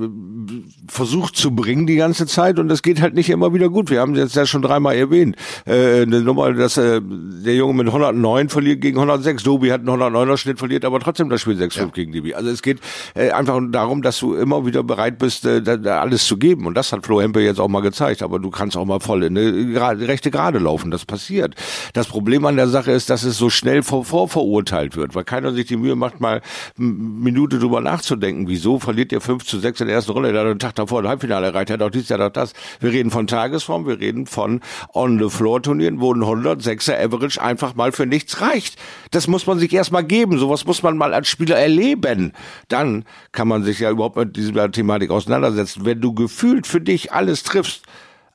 [SPEAKER 1] versucht zu bringen die ganze Zeit und das geht halt nicht immer wieder gut. Wir haben jetzt ja schon dreimal erwähnt, äh, eine Nummer, dass äh, der Junge mit 109 verliert gegen 106. Dobi hat einen 109er Schnitt, verliert aber trotzdem das Spiel 6-5 ja. gegen Dibi. Also es geht äh, einfach darum, dass du immer wieder bereit bist, äh, da, da alles zu geben und das hat Flo Hempel jetzt auch mal gezeigt. Aber du kannst auch mal voll in eine rechte Gerade laufen. Das passiert. Das Problem an der Sache ist, dass es so schnell vor, vorverurteilt wird, weil keiner sich die Mühe macht, mal eine Minute drüber nachzudenken. Wieso verliert ihr 5 zu 6 in der ersten Runde? Der hat einen Tag davor ein Halbfinale erreicht, hat auch dieses Jahr noch das. Wir reden von Tagesform, wir reden von On-the-Floor-Turnieren, wo ein 106er Average einfach mal für nichts reicht. Das muss man sich erstmal geben. Sowas muss man mal als Spieler erleben. Dann kann man sich ja überhaupt mit dieser Thematik auseinandersetzen. Wenn du gefühlt für dich alles triffst,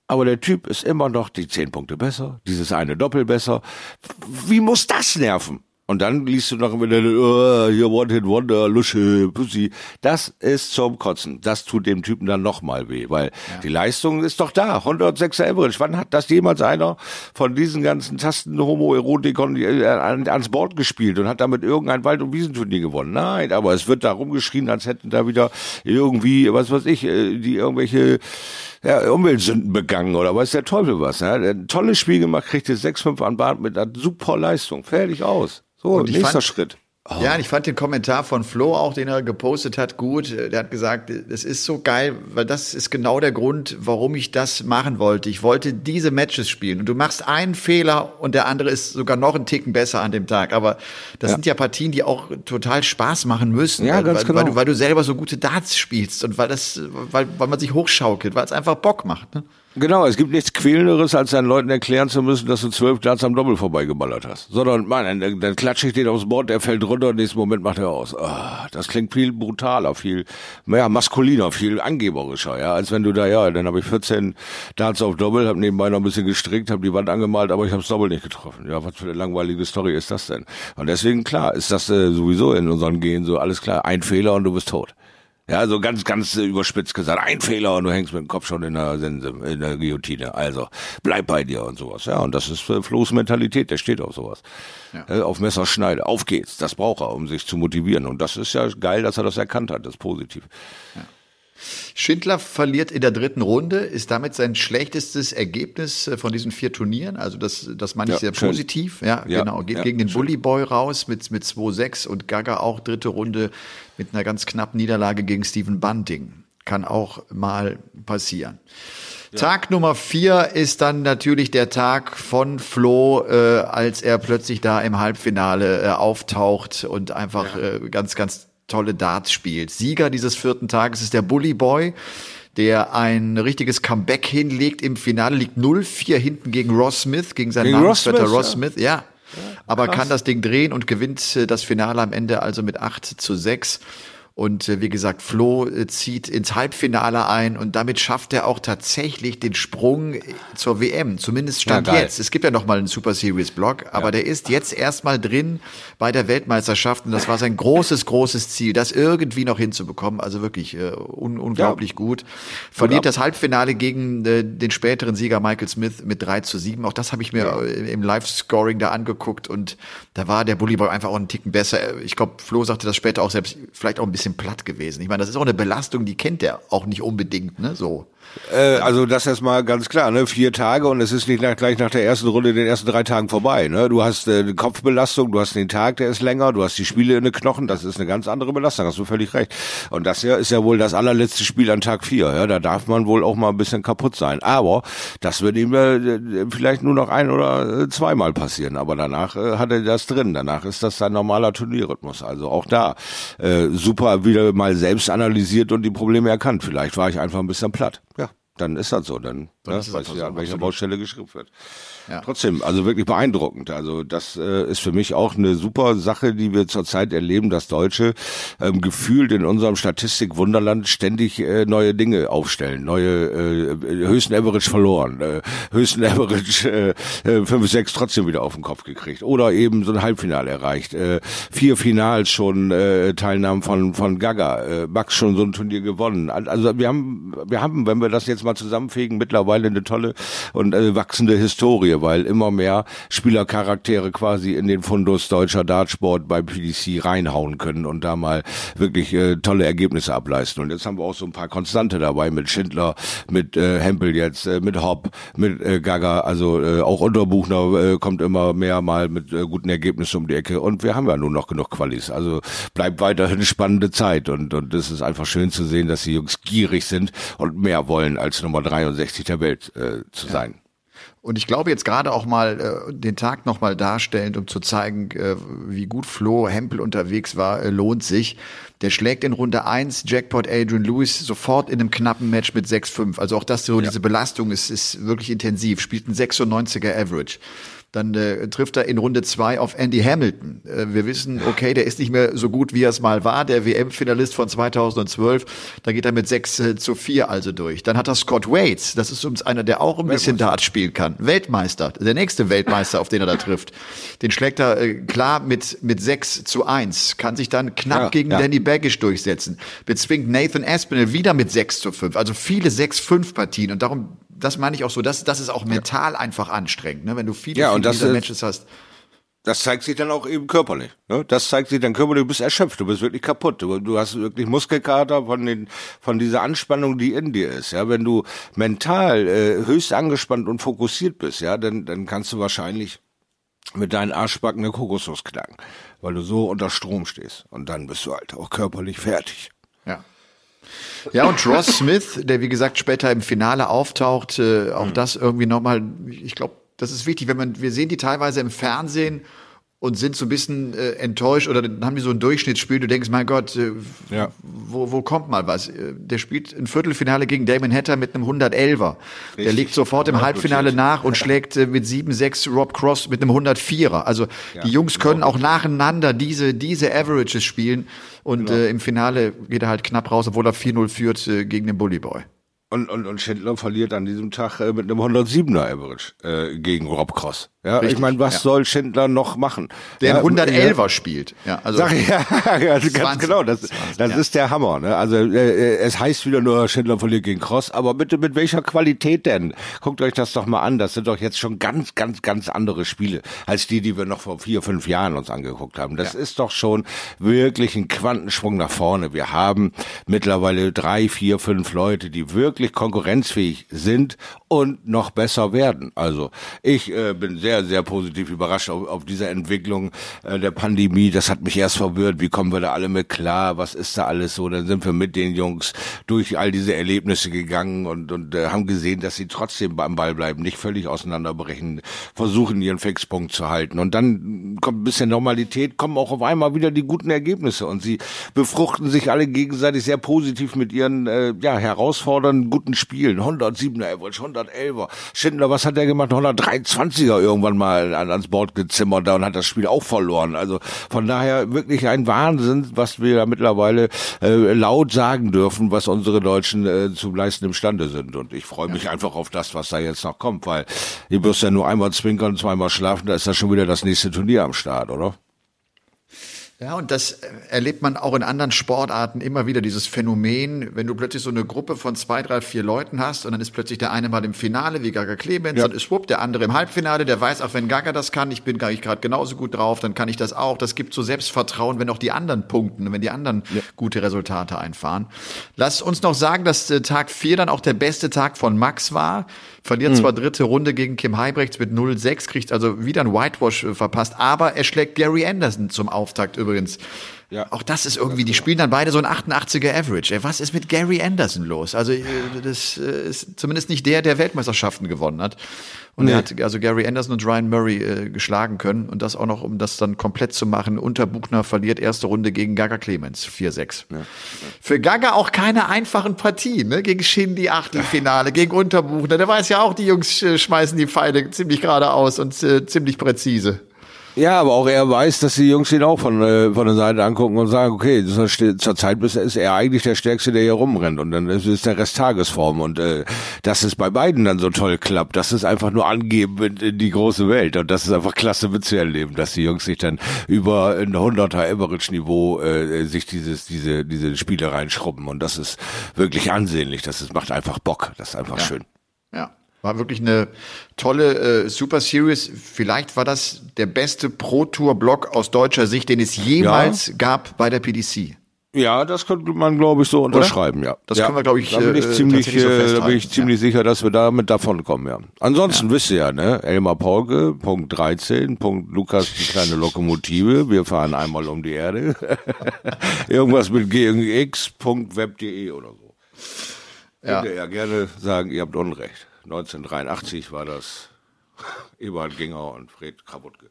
[SPEAKER 1] aber der Typ ist immer noch die zehn Punkte besser, dieses eine Doppel besser. Wie muss das nerven? Und dann liest du noch wieder, oh, hier One Hit Wonder, Lusche, Pussy. Das ist zum Kotzen. Das tut dem Typen dann nochmal weh, weil ja. die Leistung ist doch da. 106er Average. Wann hat das jemals einer von diesen ganzen Tasten Homo-Erotikon äh, ans Board gespielt und hat damit irgendein Wald- und Wiesenturnier gewonnen? Nein, aber es wird da rumgeschrien, als hätten da wieder irgendwie, was weiß ich, äh, die irgendwelche ja, Umweltsünden begangen oder weiß der Teufel was. Ja? Ein tolles Spiel gemacht, kriegte 6-5 an Bart mit einer super Leistung. Fertig aus. So, und nächster fand, Schritt.
[SPEAKER 3] Oh. Ja, ich fand den Kommentar von Flo auch, den er gepostet hat, gut. Der hat gesagt, es ist so geil, weil das ist genau der Grund, warum ich das machen wollte. Ich wollte diese Matches spielen. Und du machst einen Fehler und der andere ist sogar noch einen Ticken besser an dem Tag. Aber das ja. sind ja Partien, die auch total Spaß machen müssen.
[SPEAKER 1] Ja, ganz
[SPEAKER 3] weil,
[SPEAKER 1] genau.
[SPEAKER 3] weil, du, weil du selber so gute Darts spielst und weil das, weil, weil man sich hochschaukelt, weil es einfach Bock macht. Ne?
[SPEAKER 1] Genau, es gibt nichts Quälenderes, als deinen Leuten erklären zu müssen, dass du zwölf Darts am Doppel vorbeigeballert hast. Sondern, Mann, dann, dann klatsche ich den aufs Board, der fällt runter, im nächsten Moment macht er aus. Oh, das klingt viel brutaler, viel, ja, maskuliner, viel angeberischer, ja, als wenn du da, ja, dann habe ich 14 Darts auf Doppel, habe nebenbei noch ein bisschen gestrickt, habe die Wand angemalt, aber ich habe das Doppel nicht getroffen. Ja, was für eine langweilige Story ist das denn? Und deswegen, klar, ist das äh, sowieso in unseren Gehen so, alles klar, ein Fehler und du bist tot. Ja, so ganz, ganz überspitzt gesagt, ein Fehler und du hängst mit dem Kopf schon in der Sense, in der Guillotine. Also bleib bei dir und sowas. Ja, und das ist äh, Flo's Mentalität, der steht auf sowas. Ja. Äh, auf Messerschneide, auf geht's. Das braucht er, um sich zu motivieren. Und das ist ja geil, dass er das erkannt hat. Das ist positiv. Ja.
[SPEAKER 3] Schindler verliert in der dritten Runde, ist damit sein schlechtestes Ergebnis äh, von diesen vier Turnieren. Also das, das meine ich ja, sehr schön. positiv. Ja, ja, genau. Geht ja, gegen den schön. Bully Boy raus mit, mit 2-6 und Gaga auch dritte Runde mit einer ganz knappen Niederlage gegen Stephen Bunting. Kann auch mal passieren. Ja. Tag Nummer vier ist dann natürlich der Tag von Flo, äh, als er plötzlich da im Halbfinale äh, auftaucht und einfach ja. äh, ganz, ganz tolle Darts spielt. Sieger dieses vierten Tages ist der Bully Boy, der ein richtiges Comeback hinlegt. Im Finale liegt 0-4 hinten gegen Ross Smith, gegen seinen Namensvetter Ross, Ross ja. Smith. Ja, aber kann das Ding drehen und gewinnt äh, das Finale am Ende also mit 8 zu 6. Und äh, wie gesagt, Flo äh, zieht ins Halbfinale ein und damit schafft er auch tatsächlich den Sprung äh, zur WM. Zumindest stand ja, jetzt. Es gibt ja noch mal einen Super Series Block, aber ja. der ist jetzt erstmal drin bei der Weltmeisterschaft und das war sein großes, großes Ziel, das irgendwie noch hinzubekommen. Also wirklich äh, un unglaublich ja. gut. Verliert das Halbfinale gegen äh, den späteren Sieger Michael Smith mit 3 zu 7. Auch das habe ich mir im Live-Scoring da angeguckt und da war der Bully Boy einfach auch einen Ticken besser. Ich glaube, Flo sagte das später auch selbst, vielleicht auch ein bisschen bisschen platt gewesen. Ich meine, das ist auch eine Belastung, die kennt er auch nicht unbedingt, ne? So.
[SPEAKER 1] Äh, also das ist mal ganz klar, ne? Vier Tage und es ist nicht nach, gleich nach der ersten Runde den ersten drei Tagen vorbei. Ne? Du hast äh, eine Kopfbelastung, du hast den Tag, der ist länger, du hast die Spiele in den Knochen, das ist eine ganz andere Belastung, hast du völlig recht. Und das hier ist ja wohl das allerletzte Spiel an Tag vier. Ja? Da darf man wohl auch mal ein bisschen kaputt sein. Aber das wird ihm äh, vielleicht nur noch ein oder äh, zweimal passieren. Aber danach äh, hat er das drin. Danach ist das sein normaler Turnierrhythmus. Also auch da äh, super wieder mal selbst analysiert und die Probleme erkannt. Vielleicht war ich einfach ein bisschen platt. Ja, dann ist das so. Dann, dann ne, ich ja, an welcher Baustelle geschrieben wird. Ja. Trotzdem, also wirklich beeindruckend. Also das äh, ist für mich auch eine super Sache, die wir zurzeit erleben, dass Deutsche ähm, gefühlt in unserem Statistik-Wunderland ständig äh, neue Dinge aufstellen. Neue äh, höchsten Average verloren, äh, höchsten (laughs) Average äh, 5, 6 trotzdem wieder auf den Kopf gekriegt. Oder eben so ein Halbfinale erreicht. Äh, vier Finals schon äh, Teilnahmen von, von Gaga. Äh, Max schon so ein Turnier gewonnen. Also wir haben, wir haben, wenn wir das jetzt mal zusammenfegen, mittlerweile mittlerweile eine tolle und äh, wachsende Historie, weil immer mehr Spielercharaktere quasi in den Fundus deutscher Dartsport bei PDC reinhauen können und da mal wirklich äh, tolle Ergebnisse ableisten. Und jetzt haben wir auch so ein paar Konstante dabei mit Schindler, mit äh, Hempel jetzt, äh, mit Hopp, mit äh, Gaga, also äh, auch Unterbuchner äh, kommt immer mehr mal mit äh, guten Ergebnissen um die Ecke und wir haben ja nun noch genug Qualis. Also bleibt weiterhin spannende Zeit und und es ist einfach schön zu sehen, dass die Jungs gierig sind und mehr wollen als Nummer 63 der Welt äh, zu ja. sein.
[SPEAKER 3] Und ich glaube jetzt gerade auch mal äh, den Tag noch mal darstellend, um zu zeigen, äh, wie gut Flo Hempel unterwegs war, äh, lohnt sich. Der schlägt in Runde eins Jackpot Adrian Lewis sofort in einem knappen Match mit 6-5. Also auch das so, ja. diese Belastung ist, ist wirklich intensiv. Spielt ein 96er Average. Dann äh, trifft er in Runde zwei auf Andy Hamilton. Äh, wir wissen, okay, der ist nicht mehr so gut, wie er es mal war, der WM-Finalist von 2012. Da geht er mit 6 äh, zu 4 also durch. Dann hat er Scott Waits, das ist uns einer, der auch ein bisschen Dart spielen kann. Weltmeister, der nächste Weltmeister, auf den er da trifft. Den schlägt er äh, klar mit, mit 6 zu 1, kann sich dann knapp ja, gegen ja. Danny Baggish durchsetzen. Bezwingt Nathan Aspinall wieder mit 6 zu 5. Also viele 6-5-Partien und darum das meine ich auch so, das, das ist auch mental ja. einfach anstrengend, ne? wenn du viele,
[SPEAKER 1] ja,
[SPEAKER 3] viele dieser Matches hast.
[SPEAKER 1] Das zeigt sich dann auch eben körperlich. Ne? Das zeigt sich dann körperlich, du bist erschöpft, du bist wirklich kaputt. Du, du hast wirklich Muskelkater von, den, von dieser Anspannung, die in dir ist. Ja, Wenn du mental äh, höchst angespannt und fokussiert bist, ja, dann, dann kannst du wahrscheinlich mit deinen Arschbacken eine Kokosnuss knacken, weil du so unter Strom stehst. Und dann bist du halt auch körperlich fertig.
[SPEAKER 3] Ja. Und Ross Smith, der wie gesagt später im Finale auftaucht, äh, auch mhm. das irgendwie nochmal, ich glaube, das ist wichtig, wenn man, wir sehen die teilweise im Fernsehen und sind so ein bisschen äh, enttäuscht oder dann haben die so ein Durchschnittsspiel, du denkst, mein Gott, äh, ja. wo, wo kommt mal was? Äh, der spielt ein Viertelfinale gegen Damon Hatter mit einem 111er. Richtig. Der liegt sofort im Halbfinale nach und (laughs) schlägt äh, mit 7-6 Rob Cross mit einem 104er. Also ja, die Jungs können genau. auch nacheinander diese, diese Averages spielen und genau. äh, im Finale geht er halt knapp raus, obwohl er 4-0 führt äh, gegen den Bully Boy.
[SPEAKER 1] Und, und, und Schindler verliert an diesem Tag äh, mit einem 107er Average äh, gegen Rob Cross. Ja, Richtig, ich meine, was ja. soll Schindler noch machen?
[SPEAKER 3] Der
[SPEAKER 1] ja,
[SPEAKER 3] 111er ja. spielt.
[SPEAKER 1] Ja, also Sag, (laughs) ja, ja ganz 20, genau. Das, 20, das ja. ist der Hammer. Ne? Also äh, es heißt wieder nur Schindler verliert gegen Cross, aber bitte mit welcher Qualität denn? Guckt euch das doch mal an. Das sind doch jetzt schon ganz, ganz, ganz andere Spiele als die, die wir noch vor vier, fünf Jahren uns angeguckt haben. Das ist doch schon wirklich ein Quantensprung nach vorne. Wir haben mittlerweile drei, vier, fünf Leute, die wirklich konkurrenzfähig sind und noch besser werden. Also ich äh, bin sehr sehr, positiv überrascht auf, auf dieser Entwicklung äh, der Pandemie. Das hat mich erst verwirrt. Wie kommen wir da alle mit klar? Was ist da alles so? Dann sind wir mit den Jungs durch all diese Erlebnisse gegangen und, und äh, haben gesehen, dass sie trotzdem beim Ball bleiben, nicht völlig auseinanderbrechen, versuchen ihren Fixpunkt zu halten. Und dann kommt ein bisschen Normalität, kommen auch auf einmal wieder die guten Ergebnisse und sie befruchten sich alle gegenseitig sehr positiv mit ihren äh, ja, herausfordernden guten Spielen. 107er Average, 111er. Schindler, was hat der gemacht? 123er irgendwo irgendwann mal ans Board gezimmert da und hat das Spiel auch verloren. Also von daher wirklich ein Wahnsinn, was wir da mittlerweile äh, laut sagen dürfen, was unsere Deutschen äh, zu leisten imstande sind. Und ich freue mich ja. einfach auf das, was da jetzt noch kommt, weil ihr wirst ja nur einmal zwinkern, zweimal schlafen, da ist da schon wieder das nächste Turnier am Start, oder?
[SPEAKER 3] Ja, und das äh, erlebt man auch in anderen Sportarten immer wieder, dieses Phänomen, wenn du plötzlich so eine Gruppe von zwei, drei, vier Leuten hast und dann ist plötzlich der eine mal im Finale wie Gaga Clemens ja. und ist wupp, der andere im Halbfinale, der weiß auch, wenn Gaga das kann, ich bin gar nicht gerade genauso gut drauf, dann kann ich das auch. Das gibt so Selbstvertrauen, wenn auch die anderen punkten, wenn die anderen ja. gute Resultate einfahren. Lass uns noch sagen, dass äh, Tag vier dann auch der beste Tag von Max war. Verliert mhm. zwar dritte Runde gegen Kim Heibrechts mit 0-6, kriegt also wieder ein Whitewash äh, verpasst, aber er schlägt Gary Anderson zum Auftakt übrigens. Ja. Auch das ist irgendwie, die spielen dann beide so ein 88er Average. Ey, was ist mit Gary Anderson los? Also, äh, das äh, ist zumindest nicht der, der Weltmeisterschaften gewonnen hat. Und nee. er hat also Gary Anderson und Ryan Murray äh, geschlagen können. Und das auch noch, um das dann komplett zu machen. Unterbuchner verliert erste Runde gegen Gaga Clemens, 4-6. Ja. Ja. Für Gaga auch keine einfachen Partien, ne? Gegen Shindy Achtelfinale, (laughs) gegen Unterbuchner. Der weiß ja auch, die Jungs äh, schmeißen die Pfeile ziemlich geradeaus und äh, ziemlich präzise.
[SPEAKER 1] Ja, aber auch er weiß, dass die Jungs ihn auch von, äh, von der Seite angucken und sagen, okay, zur Zeit ist er eigentlich der Stärkste, der hier rumrennt und dann ist der Rest Tagesform und äh, dass es bei beiden dann so toll klappt, das ist einfach nur angeben in, in die große Welt und das ist einfach klasse mitzuerleben, dass die Jungs sich dann über ein 100er Average-Niveau äh, sich dieses, diese, diese Spiele reinschrubben und das ist wirklich ansehnlich, das ist, macht einfach Bock, das ist einfach
[SPEAKER 3] ja.
[SPEAKER 1] schön.
[SPEAKER 3] Ja. War wirklich eine tolle äh, Super Series. Vielleicht war das der beste Pro Tour Block aus deutscher Sicht, den es jemals ja. gab bei der PDC.
[SPEAKER 1] Ja, das könnte man, glaube ich, so unterschreiben, Oder? ja.
[SPEAKER 3] Das
[SPEAKER 1] ja.
[SPEAKER 3] können wir, glaube ich,
[SPEAKER 1] da bin ich
[SPEAKER 3] äh,
[SPEAKER 1] ziemlich,
[SPEAKER 3] so
[SPEAKER 1] äh, da bin ich ziemlich ja. sicher, dass wir damit davon kommen, ja. Ansonsten ja. wisst ihr ja, ne, Elmar Paulke, Punkt 13, Punkt Lukas, die kleine Lokomotive, wir fahren einmal um die Erde. (laughs) Irgendwas mit gx, Punkt web.de oder so. Ja. Könnt ihr ja gerne sagen, ihr habt Unrecht. 1983 war das (laughs) Eberhard Ginger und Fred Krabutke.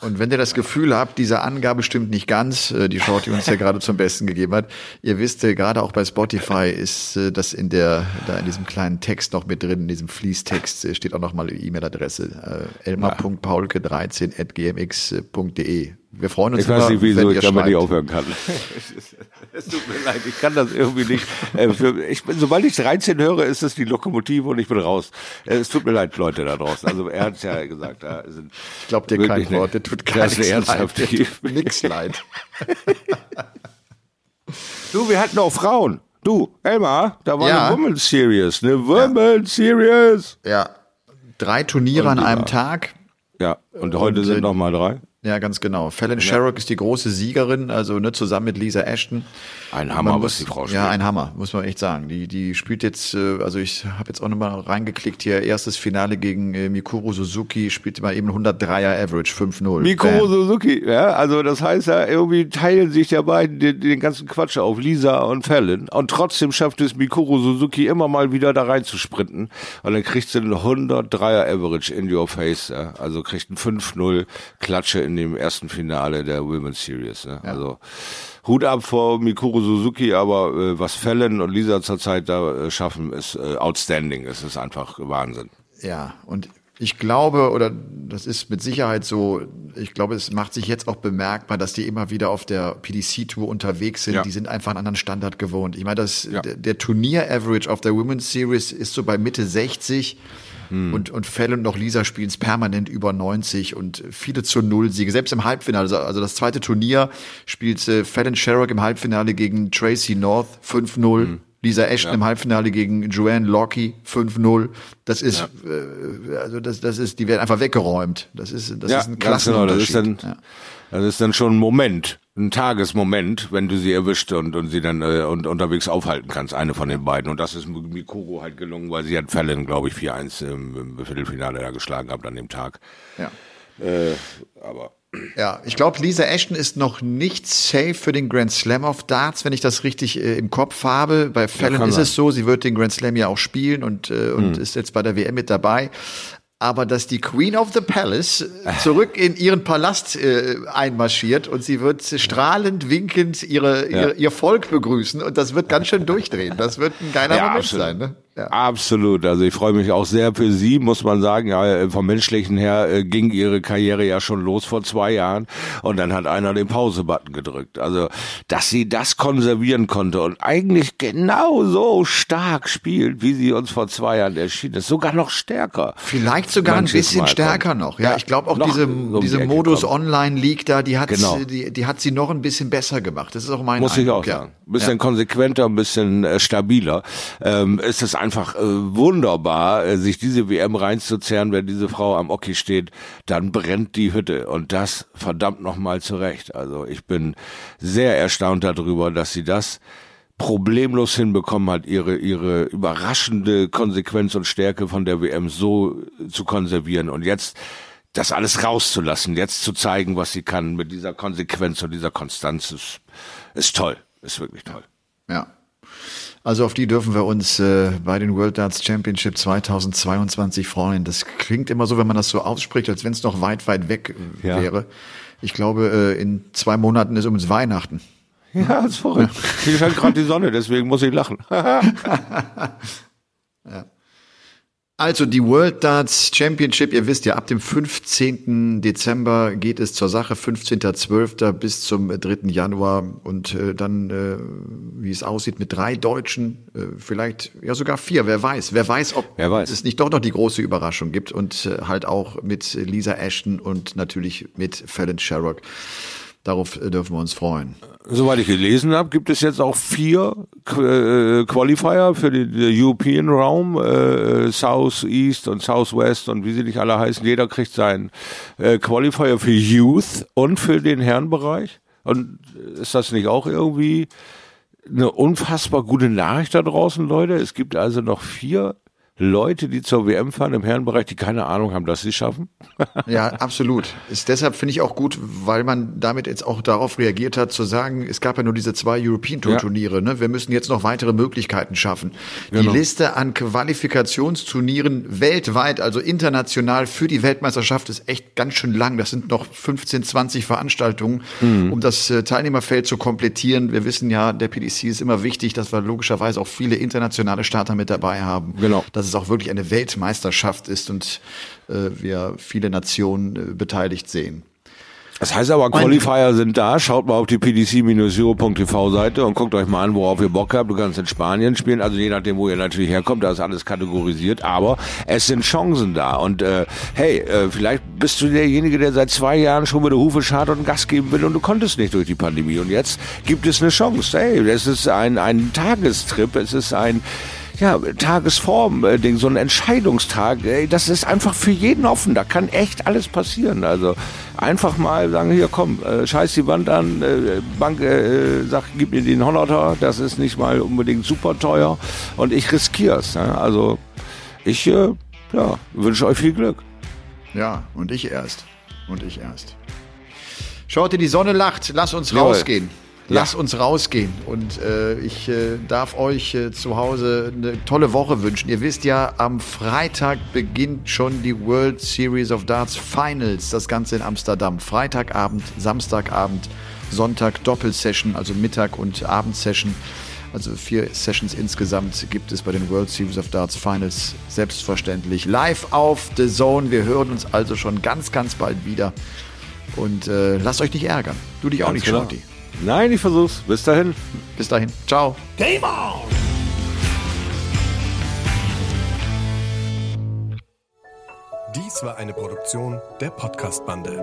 [SPEAKER 3] Und wenn ihr das Gefühl habt, diese Angabe stimmt nicht ganz, äh, die Shorty uns ja gerade zum Besten gegeben hat, ihr wisst, äh, gerade auch bei Spotify ist äh, das in der, da in diesem kleinen Text noch mit drin, in diesem Fließtext steht auch noch mal die E-Mail-Adresse, elmar.paulke13 at gmx.de. Wir freuen uns
[SPEAKER 1] Ich weiß nicht, wieso ich damit nicht aufhören kann. (laughs) es tut mir leid, ich kann das irgendwie nicht. Ich bin, sobald ich 13 höre, ist es die Lokomotive und ich bin raus. Es tut mir leid, Leute da draußen. Also er hat ja gesagt, da sind
[SPEAKER 3] ich glaube dir kein Wort, der tut gar nichts
[SPEAKER 1] ernsthaft
[SPEAKER 3] leid. (laughs) Nix leid.
[SPEAKER 1] du, wir hatten auch Frauen. Du, Elmar, da war ja. eine Women's Series, eine Women's ja. Series.
[SPEAKER 3] Ja, drei Turniere an einem Tag.
[SPEAKER 1] Ja, und heute und, sind noch mal drei.
[SPEAKER 3] Ja, ganz genau. Fallon ja. Sherrock ist die große Siegerin, also ne, zusammen mit Lisa Ashton.
[SPEAKER 1] Ein Hammer, muss, was die Frau spielt.
[SPEAKER 3] Ja, ein Hammer, muss man echt sagen. Die, die spielt jetzt, äh, also ich habe jetzt auch nochmal reingeklickt hier, erstes Finale gegen äh, Mikuru Suzuki, spielt mal eben 103er Average, 5-0.
[SPEAKER 1] Mikuru Bam. Suzuki, ja, also das heißt ja, irgendwie teilen sich der beiden den, den ganzen Quatsch auf, Lisa und Fallon. Und trotzdem schafft es Mikuru Suzuki immer mal wieder da rein zu sprinten. Und dann kriegt sie einen 103er Average in your face, ja. Also kriegt ein 5-0 Klatsche in in dem ersten Finale der Women's Series. Ne? Ja. Also Hut ab vor Mikuru Suzuki, aber äh, was Fallon und Lisa zurzeit da äh, schaffen, ist äh, outstanding. Es ist einfach Wahnsinn.
[SPEAKER 3] Ja, und ich glaube, oder das ist mit Sicherheit so, ich glaube, es macht sich jetzt auch bemerkbar, dass die immer wieder auf der PDC-Tour unterwegs sind. Ja. Die sind einfach einen anderen Standard gewohnt. Ich meine, das, ja. der, der Turnier-Average auf der Women's Series ist so bei Mitte 60. Hm. Und, und Fell und noch Lisa spielen es permanent über 90 und viele zu Null Siege. Selbst im Halbfinale, also, also das zweite Turnier spielt äh, Fallon Sherrock im Halbfinale gegen Tracy North 5-0. Hm. Lisa Ashton ja. im Halbfinale gegen Joanne Lockie 5-0. Das ist, ja. äh, also das, das ist, die werden einfach weggeräumt. Das ist, das ja, ist ein Klassenunterschied.
[SPEAKER 1] Genau. Das ist dann, das ist dann schon ein Moment ein Tagesmoment, wenn du sie erwischt und, und sie dann äh, und, unterwegs aufhalten kannst, eine von den beiden. Und das ist Mikuro halt gelungen, weil sie hat Fallon, glaube ich, 4-1 im, im Viertelfinale da geschlagen hat an dem Tag.
[SPEAKER 3] Ja.
[SPEAKER 1] Äh, aber
[SPEAKER 3] ja, ich glaube, Lisa Ashton ist noch nicht safe für den Grand Slam of Darts, wenn ich das richtig äh, im Kopf habe. Bei Fallon ja, ist sein. es so, sie wird den Grand Slam ja auch spielen und, äh, und hm. ist jetzt bei der WM mit dabei aber dass die Queen of the Palace zurück in ihren Palast äh, einmarschiert und sie wird strahlend, winkend ihre, ja. ihr, ihr Volk begrüßen und das wird ganz schön durchdrehen. Das wird ein geiler ja, Moment absolut. sein. Ne?
[SPEAKER 1] Ja. Absolut. Also ich freue mich auch sehr für sie, muss man sagen. Ja, vom menschlichen her äh, ging ihre Karriere ja schon los vor zwei Jahren und dann hat einer den Pause-Button gedrückt. Also, dass sie das konservieren konnte und eigentlich genau so stark spielt, wie sie uns vor zwei Jahren erschienen ist, sogar noch stärker.
[SPEAKER 3] Vielleicht sogar ein bisschen Mal stärker kommt. noch. Ja, ja, ich glaube auch diese, so diese Modus Online League da, die hat, genau. die, die hat sie noch ein bisschen besser gemacht. Das ist auch mein
[SPEAKER 1] Muss Eindruck, ich auch sagen. Ein bisschen konsequenter, ein bisschen äh, stabiler. Ähm, ist es einfach äh, wunderbar, äh, sich diese WM reinzuzerren, wenn diese Frau am Oki steht, dann brennt die Hütte und das verdammt nochmal zurecht. Also ich bin sehr erstaunt darüber, dass sie das problemlos hinbekommen hat, ihre, ihre überraschende Konsequenz und Stärke von der WM so zu konservieren und jetzt das alles rauszulassen, jetzt zu zeigen, was sie kann mit dieser Konsequenz und dieser Konstanz ist, ist toll, ist wirklich toll.
[SPEAKER 3] Ja. Also auf die dürfen wir uns äh, bei den World Darts Championship 2022 freuen. Das klingt immer so, wenn man das so ausspricht, als wenn es noch weit, weit weg äh, ja. wäre. Ich glaube, äh, in zwei Monaten ist übrigens Weihnachten.
[SPEAKER 1] Ja, das ist verrückt. Hier scheint gerade die Sonne, deswegen muss ich lachen. (laughs) (laughs) ja.
[SPEAKER 3] Also die World Darts Championship, ihr wisst ja, ab dem 15. Dezember geht es zur Sache, 15.12. bis zum 3. Januar und äh, dann, äh, wie es aussieht, mit drei Deutschen, äh, vielleicht ja sogar vier, wer weiß. Wer weiß, ob wer weiß. es nicht doch noch die große Überraschung gibt und äh, halt auch mit Lisa Ashton und natürlich mit Fallon Sherrock. Darauf äh, dürfen wir uns freuen.
[SPEAKER 1] Soweit ich gelesen habe, gibt es jetzt auch vier äh, Qualifier für den, European Raum, äh, South East und Southwest und wie sie nicht alle heißen. Jeder kriegt seinen Qualifier für Youth und für den Herrenbereich. Und ist das nicht auch irgendwie eine unfassbar gute Nachricht da draußen, Leute? Es gibt also noch vier Leute, die zur WM fahren im Herrenbereich, die keine Ahnung haben, dass sie es schaffen. (laughs)
[SPEAKER 3] ja, absolut. Ist deshalb finde ich auch gut, weil man damit jetzt auch darauf reagiert hat, zu sagen, es gab ja nur diese zwei European Tour Turniere, ja. ne? Wir müssen jetzt noch weitere Möglichkeiten schaffen. Genau. Die Liste an Qualifikationsturnieren weltweit, also international für die Weltmeisterschaft ist echt ganz schön lang. Das sind noch 15, 20 Veranstaltungen, mhm. um das äh, Teilnehmerfeld zu komplettieren. Wir wissen ja, der PDC ist immer wichtig, dass wir logischerweise auch viele internationale Starter mit dabei haben. Genau. Das dass es auch wirklich eine Weltmeisterschaft ist und äh, wir viele Nationen äh, beteiligt sehen.
[SPEAKER 1] Das heißt aber, Qualifier sind da. Schaut mal auf die pdc-euro.tv Seite und guckt euch mal an, worauf ihr Bock habt. Du kannst in Spanien spielen, also je nachdem, wo ihr natürlich herkommt, da ist alles kategorisiert. Aber es sind Chancen da. Und äh, hey, äh, vielleicht bist du derjenige, der seit zwei Jahren schon mit der Hufe schart und Gas geben will und du konntest nicht durch die Pandemie. Und jetzt gibt es eine Chance. Hey, es ist ein, ein Tagestrip, es ist ein ja, Tagesform-Ding, so ein Entscheidungstag, ey, das ist einfach für jeden offen. Da kann echt alles passieren. Also einfach mal sagen, hier komm, äh, scheiß die Wand an, äh, Bank äh, sagt, gib mir den Honorar, das ist nicht mal unbedingt super teuer und ich riskier's. Ja? Also ich äh, ja, wünsche euch viel Glück.
[SPEAKER 3] Ja, und ich erst. Und ich erst. Schaut ihr, die Sonne lacht, lass uns Jawohl. rausgehen. Lass ja. uns rausgehen. Und äh, ich äh, darf euch äh, zu Hause eine tolle Woche wünschen. Ihr wisst ja, am Freitag beginnt schon die World Series of Darts Finals. Das Ganze in Amsterdam. Freitagabend, Samstagabend, Sonntag Doppelsession, also Mittag- und Abendsession. Also vier Sessions insgesamt gibt es bei den World Series of Darts Finals selbstverständlich live auf The Zone. Wir hören uns also schon ganz, ganz bald wieder. Und äh, lasst euch nicht ärgern. Du dich auch ganz nicht, genau. Shorty.
[SPEAKER 1] Nein, ich versuch's. Bis dahin.
[SPEAKER 3] Bis dahin. Ciao. Game on!
[SPEAKER 2] Dies war eine Produktion der Podcast-Bande.